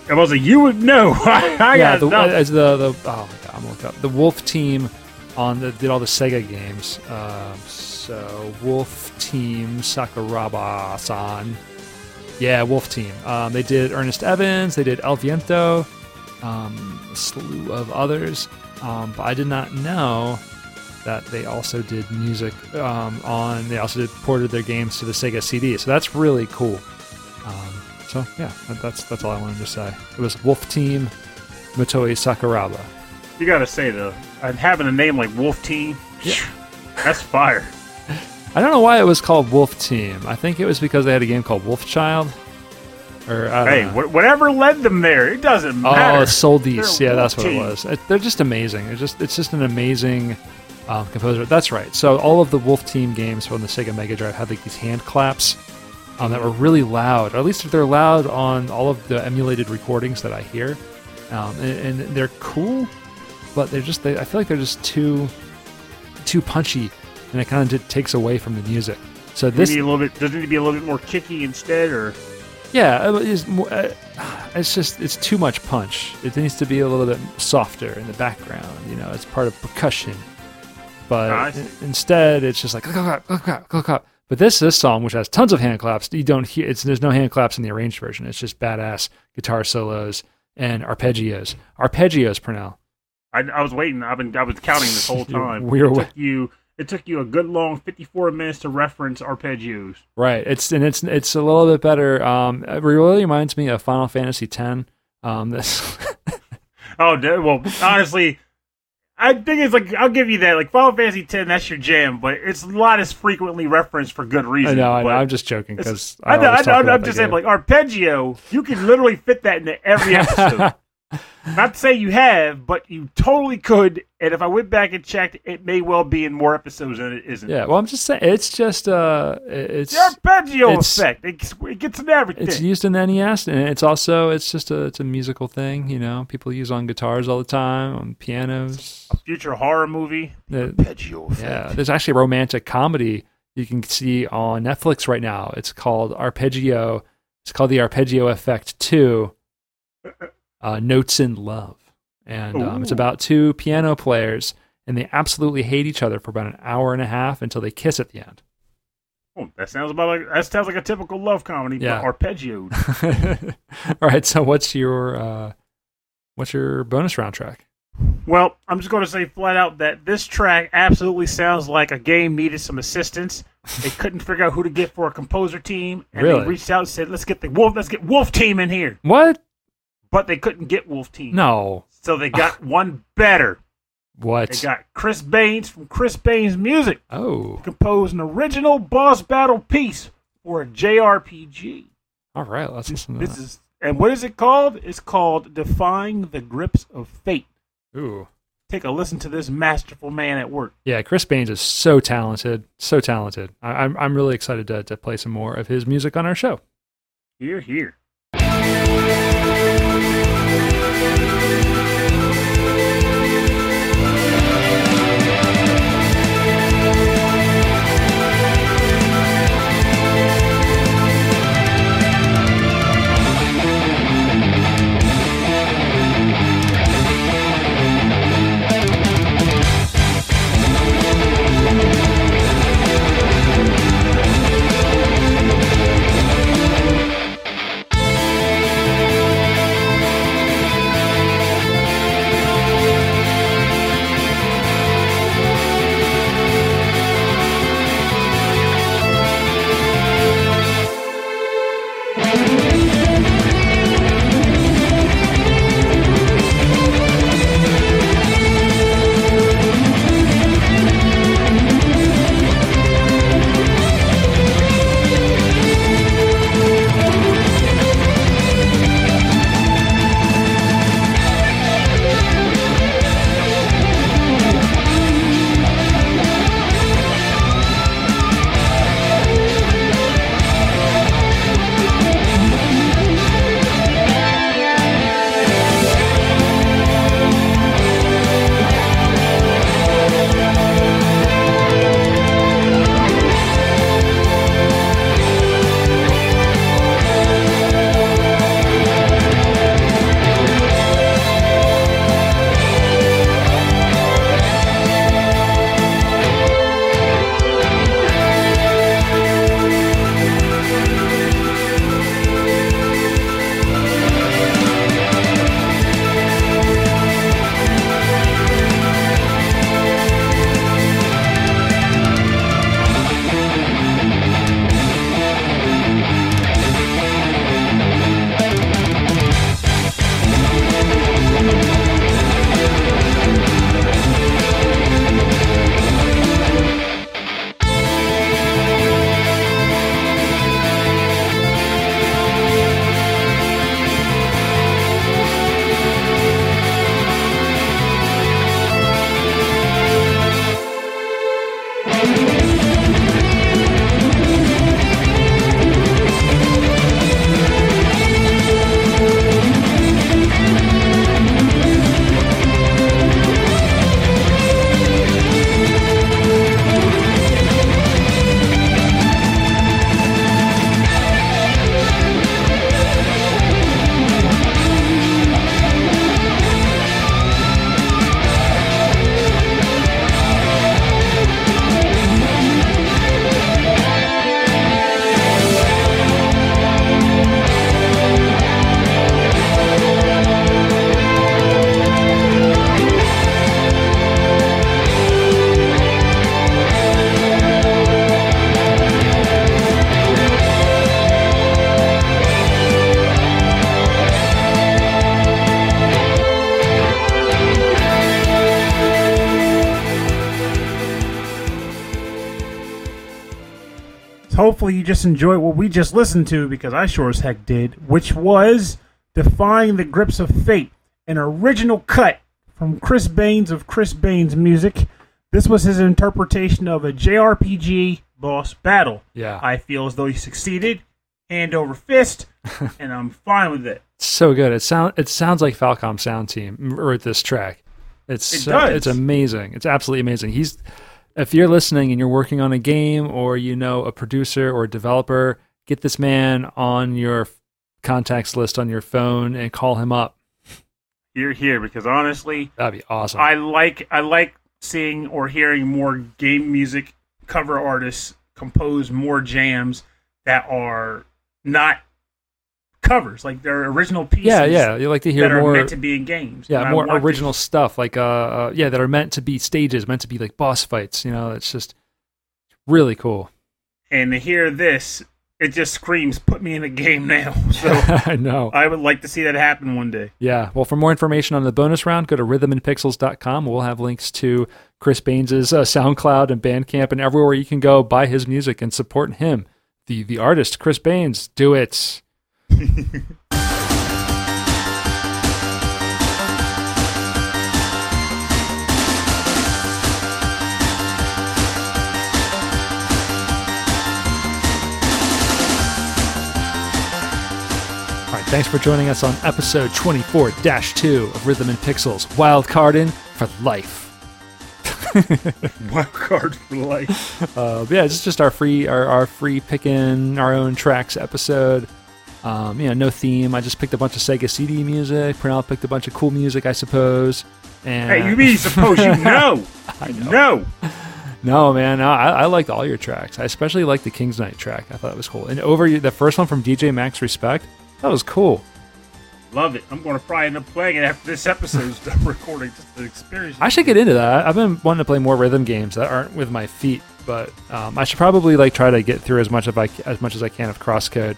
it was like, you would know. I, I yeah, the, as the the oh my god, I'm gonna look up the Wolf Team on the did all the Sega games. Um, so Wolf Team Sakuraba-san. Yeah, Wolf Team. Um, they did Ernest Evans. They did El Viento. Um, a slew of others. Um, but I did not know that they also did music um, on. They also did ported their games to the Sega CD. So that's really cool. Um, so yeah, that's that's all I wanted to say. It was Wolf Team, Motoi Sakuraba. You gotta say though, and having a name like Wolf Team, yeah. that's fire. I don't know why it was called Wolf Team. I think it was because they had a game called Wolf Child. Or I don't Hey, know. whatever led them there, it doesn't matter. Oh. They're Yeah, that's what it was. It, they're just amazing. It's just it's just an amazing um, composer. That's right. So all of the Wolf Team games from the Sega Mega Drive had like these hand claps um, that were really loud. Or at least they're loud on all of the emulated recordings that I hear, um, and, and they're cool. But they're just they, I feel like they're just too too punchy, and it kind of takes away from the music. So This need a little bit. Does it need to be a little bit more kicky instead, or Yeah, it is uh, it's just it's too much punch. It needs to be a little bit softer in the background. You know, it's part of percussion. But Ah, I see. i- instead, it's just like click, click, click, click, click, click. But this this song, which has tons of hand claps, you don't hear. It's there's no hand claps in the arranged version. It's just badass guitar solos and arpeggios. Arpeggios, Pernell. I, I was waiting. I've been. I was counting this whole time. weird. It took you. It took you a good long fifty-four minutes to reference arpeggios. Right. It's and it's it's a little bit better. Um, it really reminds me of Final Fantasy X. Um, this Oh, well, honestly, I think it's like I'll give you that. Like Final Fantasy X, that's your jam, but it's not as frequently referenced for good reason. I know. I know I'm just joking because I know. I know I'm just saying, like arpeggio, you can literally fit that into every episode. Not to say you have, but you totally could. And if I went back and checked, it may well be in more episodes than it isn't. Yeah, well, I'm just saying it's just uh, it's The arpeggio It's- effect. It gets, it gets in everything. it's used in the NES, and it's also it's just a it's a musical thing. You know, people use on guitars all the time, on pianos. a future horror movie. The- Arpeggio effect. yeah, there's actually a romantic comedy you can see on Netflix right now. It's called Arpeggio. It's called The Arpeggio Effect Two. Uh, Notes in Love, and um, it's about two piano players, and they absolutely hate each other for about an hour and a half until they kiss at the end. Oh, that sounds about like that sounds like a typical love comedy, Yeah. arpeggio. All right. So what's your uh, what's your bonus round track? Well, I'm just going to say flat out that this track absolutely sounds like a game needed some assistance. They couldn't figure out who to get for a composer team, and Really? they reached out and said, "Let's get the wolf. Let's get Wolf Team in here." What? But they couldn't get Wolf Team, No. so they got one better. What? They got Chris Baines from Chris Baines Music oh. Composed an original boss battle piece for a JRPG. All right. Let's listen to This is and what is it called? It's called Defying the Grips of Fate. Ooh. Take a listen to this masterful man at work. Yeah, Chris Baines is so talented, so talented. I, I'm I'm really excited to to play some more of his music on our show. Here, here. Hopefully you just enjoyed what we just listened to because I sure as heck did, which was Defying the Grips of Fate, an original cut from Chris Baines of Chris Baines Music. This was his interpretation of a JRPG boss battle. Yeah. I feel as though he succeeded, hand over fist, and I'm fine with it. so good. It sound it sounds like Falcom Sound Team wrote this track. It's It so- does. it's amazing. It's absolutely amazing. He's if you're listening and you're working on a game or you know a producer or a developer, get this man on your contacts list on your phone and call him up. You're here because honestly, That'd be awesome. I like I like seeing or hearing more game music cover artists compose more jams that are not covers, like they're original pieces. yeah, yeah. You like to hear that are more meant to be in games. yeah, more want to- original stuff like uh, uh yeah, that are meant to be stages, meant to be like boss fights, you know. It's just really cool. and to hear this, it just screams, "Put me in a game now!" So I know. I would like to see that happen one day. Yeah. Well, for more information on the bonus round, go to rhythmandpixels.com. We'll have links to Chris Baines's uh, SoundCloud and Bandcamp and everywhere you can go buy his music and support him. The the artist, Chris Baines. Do it. All right, thanks for joining us on episode 24-2 of Rhythm and Pixels. Wild carding for life. Wild card for life. Uh, but yeah, it's just our free our, our free picking our own tracks episode. Um, you know, no theme. I just picked a bunch of Sega CD music. Pernell picked a bunch of cool music, I suppose. And Hey, you mean suppose you know? I know. No. No, man, no, I, I liked all your tracks. I especially liked the King's Knight track. I thought it was cool. And over the first one from DJ Max Respect, that was cool. Love it. I'm going to probably end up playing it after this episode's done recording just to experience. I should get into that. I've been wanting to play more rhythm games that aren't with my feet, but um, I should probably like try to get through as much of I as much as I can of Crosscode.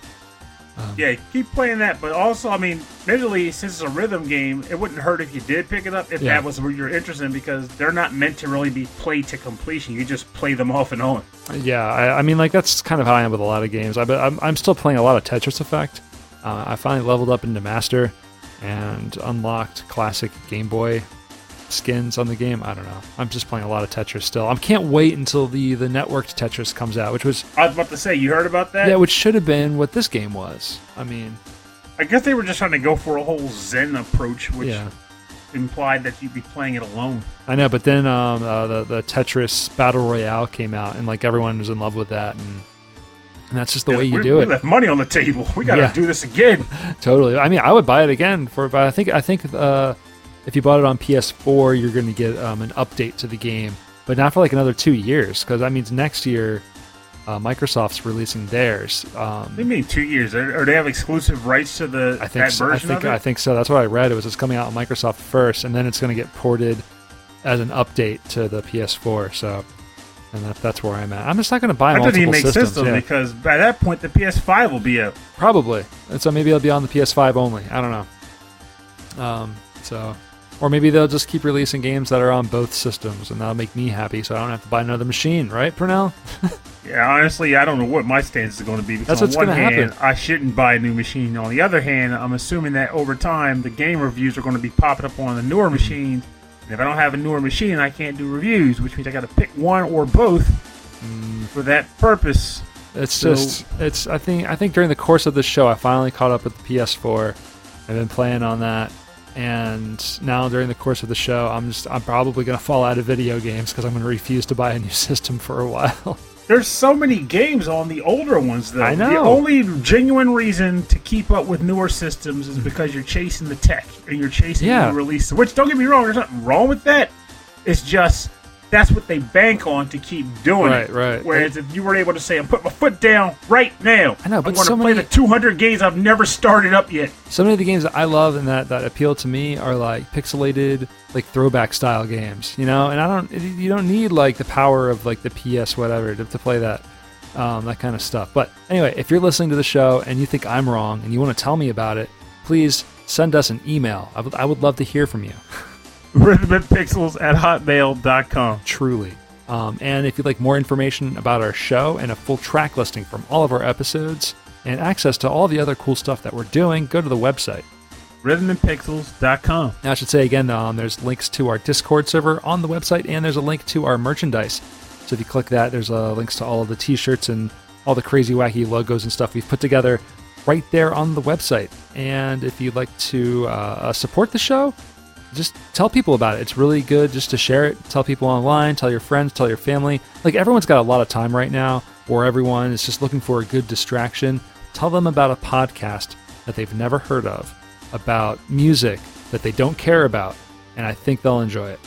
Yeah, keep playing that. But also, I mean, admittedly, since it's a rhythm game, it wouldn't hurt if you did pick it up if Yeah. that was what you're interested in because they're not meant to really be played to completion. You just play them off and on. Yeah, I, I mean, like that's kind of how I am with a lot of games. I, but I'm, I'm still playing a lot of Tetris Effect. Uh, I finally leveled up into Master and unlocked classic Game Boy skins on the game. I don't know. I'm just playing a lot of Tetris still. I can't wait until the the networked Tetris comes out, which was I was about to say, you heard about that? yeah, which should have been what this game was. I mean, I guess they were just trying to go for a whole Zen approach, which yeah. implied that you'd be playing it alone. I know, but then um, uh, the the Tetris Battle Royale came out, and like everyone was in love with that, and, and that's just the Yeah, way you we, do we it. left money on the table. We got to Yeah. do this again. Totally. I mean, I would buy it again for, but I think I think uh, if you bought it on PS4, you're going to get um, an update to the game, but not for like another two years, because that means next year uh, Microsoft's releasing theirs. What do you Um, mean two years? Or, or they have exclusive rights to the I think so, I think? I think so. That's what I read. It was it's coming out on Microsoft first, and then it's going to get ported as an update to the PS4. So, and that, that's where I'm at. I'm just not going to buy that doesn't multiple even make systems. yeah. because by that point the PS5 will be out. Probably. And so maybe it'll be on the PS5 only. I don't know. Um, so, or maybe they'll just keep releasing games that are on both systems, and that'll make me happy, so I don't have to buy another machine, right, Pernell? Yeah, honestly, I don't know what my stance is going to be. Because That's on what's one hand, happen. I shouldn't buy a new machine. On the other hand, I'm assuming that over time, the game reviews are going to be popping up on the newer machines. And if I don't have a newer machine, I can't do reviews, which means I got to pick one or both mm. for that purpose. It's So- just, it's. I think, I think during the course of this show, I finally caught up with the PS4. I've been playing on that, and now during the course of the show, I'm just, I'm probably gonna fall out of video games because I'm gonna refuse to buy a new system for a while. There's so many games on the older ones, though. I know. The only genuine reason to keep up with newer systems is because you're chasing the tech and you're chasing Yeah. new releases. Which, don't get me wrong, there's nothing wrong with that. It's just that's what they bank on to keep doing Right, it. right. Whereas if you were able to say, "I'm putting my foot down right now," I know, I'm but going to so play many- the 200 games I've never started up yet. so many of the games that I love and that, that appeal to me are like pixelated, like throwback style games, you know. And I don't, you don't need like the power of like the PS whatever to, to play that, um, that kind of stuff. But anyway, if you're listening to the show and you think I'm wrong and you want to tell me about it, please send us an email. I would, I would love to hear from you. Rhythmandpixels at hotmail.com. Truly. Um, and if you'd like more information about our show and a full track listing from all of our episodes and access to all the other cool stuff that we're doing, go to the website. Rhythmandpixels.com. Now, I should say again, um, there's links to our Discord server on the website, and there's a link to our merchandise. So if you click that, there's uh, links to all of the T-shirts and all the crazy, wacky logos and stuff we've put together right there on the website. And if you'd like to uh, support the show, just tell people about it. It's really good just to share it. Tell people online, tell your friends, tell your family. Like everyone's got a lot of time right now, or everyone is just looking for a good distraction. Tell them about a podcast that they've never heard of, about music that they don't care about, and I think they'll enjoy it.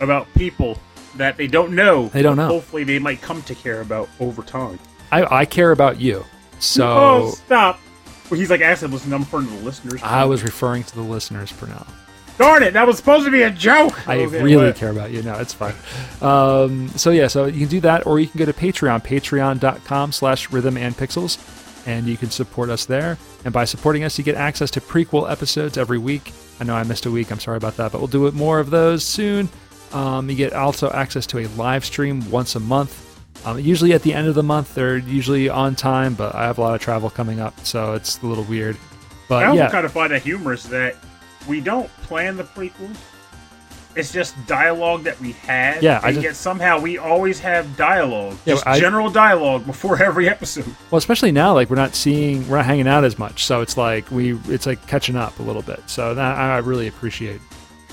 About people that they don't know. They don't know. Hopefully, they might come to care about over time. I, I care about you. So oh, stop. Well, he's like, actually, listen, I'm referring to the listeners. I was referring to the listeners for now. Darn it, that was supposed to be a joke. I Okay, really what? care about you. No, it's fine. Um, so yeah, so you can do that, or you can go to Patreon, patreon.com slash rhythm and pixels, and you can support us there. And by supporting us, you get access to prequel episodes every week. I know I missed a week. I'm sorry about that, but we'll do it more of those soon. Um, you get also access to a live stream once a month. Um, usually at the end of the month, they're usually on time, but I have a lot of travel coming up, so it's a little weird. I But also yeah, kind of find it humorous that we don't plan the prequels. It's just dialogue that we had. Yeah, I and just- yet somehow we always have dialogue. Yeah, just I- general dialogue before every episode. Well, especially now, like we're not seeing, we're not hanging out as much, so it's like we, it's like catching up a little bit. So that, I really appreciate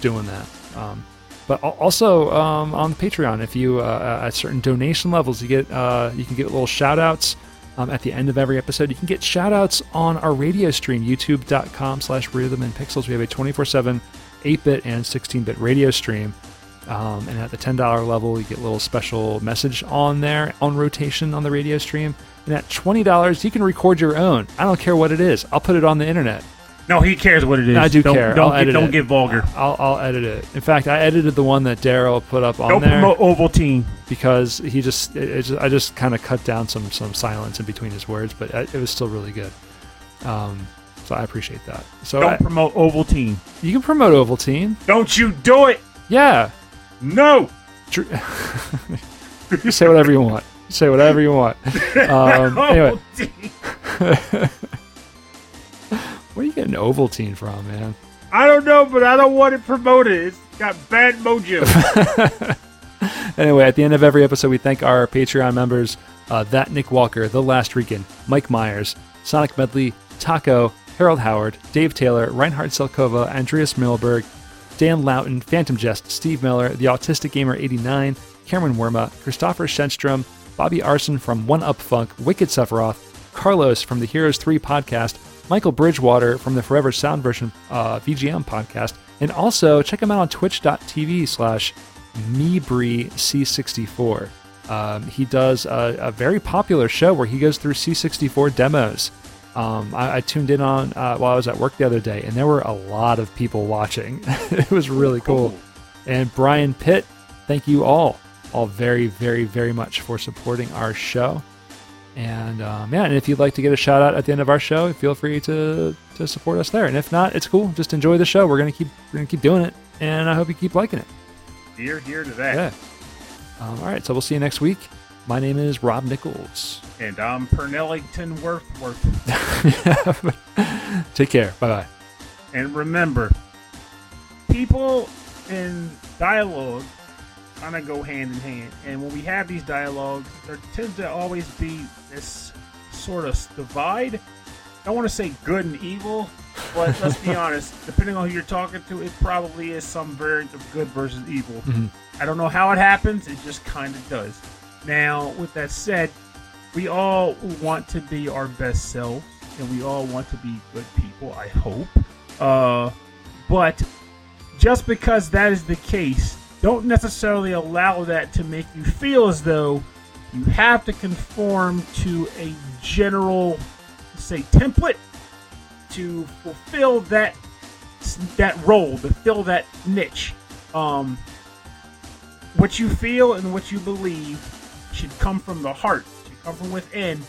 doing that. Um, but also um, on Patreon, if you uh, at certain donation levels, you get uh, you can get little shout outs um, at the end of every episode. You can get shout outs on our radio stream, youtube.com slash rhythm and pixels. We have a 24 7 8 bit and 16 bit radio stream. Um, and at the $10 level, you get a little special message on there on rotation on the radio stream. And at $20, you can record your own. I don't care what it is. I'll put it on the internet. No, he cares what it is. I do don't, care. Don't, I'll get, don't it. get vulgar. I'll, I'll edit it. In fact, I edited the one that Daryl put up on there. Don't promote Ovaltine. because he just, it, it just I just kind of cut down some some silence in between his words, but it was still really good. Um, so I appreciate that. So Don't I, promote Ovaltine. you can promote Ovaltine. Don't you do it. Yeah, No. You say whatever you want. Say whatever you want. Um, anyway. where are you getting Ovaltine from, man? I don't know, but I don't want it promoted. It's got bad mojo. Anyway, at the end of every episode, we thank our Patreon members uh, that Nick Walker, The Last Rican, Mike Myers, Sonic Medley, Taco, Harold Howard, Dave Taylor, Reinhard Selkova, Andreas Milberg, Dan Loughton, Phantom Jest, Steve Miller, The Autistic Gamer 89, Cameron Werma, Christopher Shenstrom, Bobby Arson from One Up Funk, Wicked Sephiroth, Carlos from the Heroes 3 podcast, Michael Bridgewater from the Forever Sound Version uh, VGM podcast, and also check him out on twitch.tv slash MeBreeC64. Um, he does a, a very popular show where he goes through C64 demos. Um, I, I tuned in on uh, while I was at work the other day, and there were a lot of people watching. it was really cool. And Brian Pitt, thank you all, all very, very, very much for supporting our show. And um, yeah, and if you'd like to get a shout out at the end of our show, feel free to to support us there. And if not, it's cool. Just enjoy the show. We're gonna keep we're gonna keep doing it, and I hope you keep liking it. Here, here to that. Yeah. Um, all right, so we'll see you next week. My name is Rob Nichols. And I'm Pernellington Worthworth. Take care. Bye bye. And remember, people in dialogue kind of go hand in hand. And when we have these dialogues, there tends to always be this sort of divide. I don't want to say good and evil, but let's be honest, depending on who you're talking to, it probably is some variant of good versus evil. Mhm. I don't know how it happens, it just kind of does. Now, with that said, we all want to be our best selves, and we all want to be good people, I hope. Uh, but just because that is the case, don't necessarily allow that to make you feel as though you have to conform to a general, say, template to fulfill that that role, to fill that niche. Um, what you feel and what you believe should come from the heart, should come from within,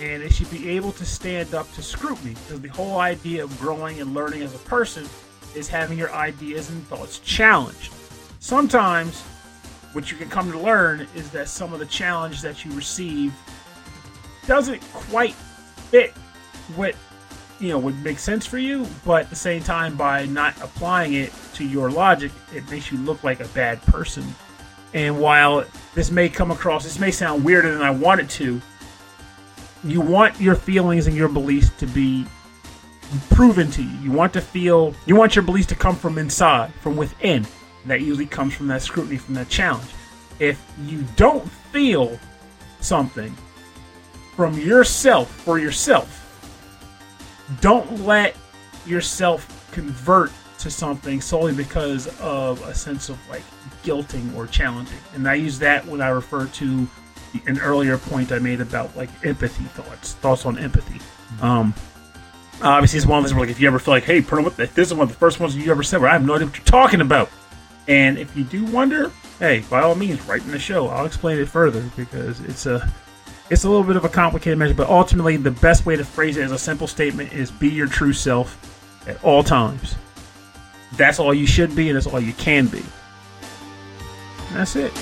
and it should be able to stand up to scrutiny. Because the whole idea of growing and learning as a person is having your ideas and thoughts challenged. Sometimes what you can come to learn is that some of the challenge that you receive doesn't quite fit what you know would make sense for you, but at the same time, by not applying it to your logic, it makes you look like a bad person. And while this may come across, this may sound weirder than I want it to, you want your feelings and your beliefs to be proven to you. You want to feel, you want your beliefs to come from inside, from within. That usually comes from that scrutiny, from that challenge. If you don't feel something from yourself for yourself, don't let yourself convert to something solely because of a sense of like guilting or challenging. And I use that when I refer to an earlier point I made about like empathy thoughts, thoughts on empathy. Um, obviously, it's one of those where like if you ever feel like, hey, this is one of the first ones you ever said where I have no idea what you're talking about. And if you do wonder, hey, by all means, write in the show. I'll explain it further because it's a it's a little bit of a complicated measure, but ultimately the best way to phrase it as a simple statement is be your true self at all times. That's all you should be, and that's all you can be. And that's it.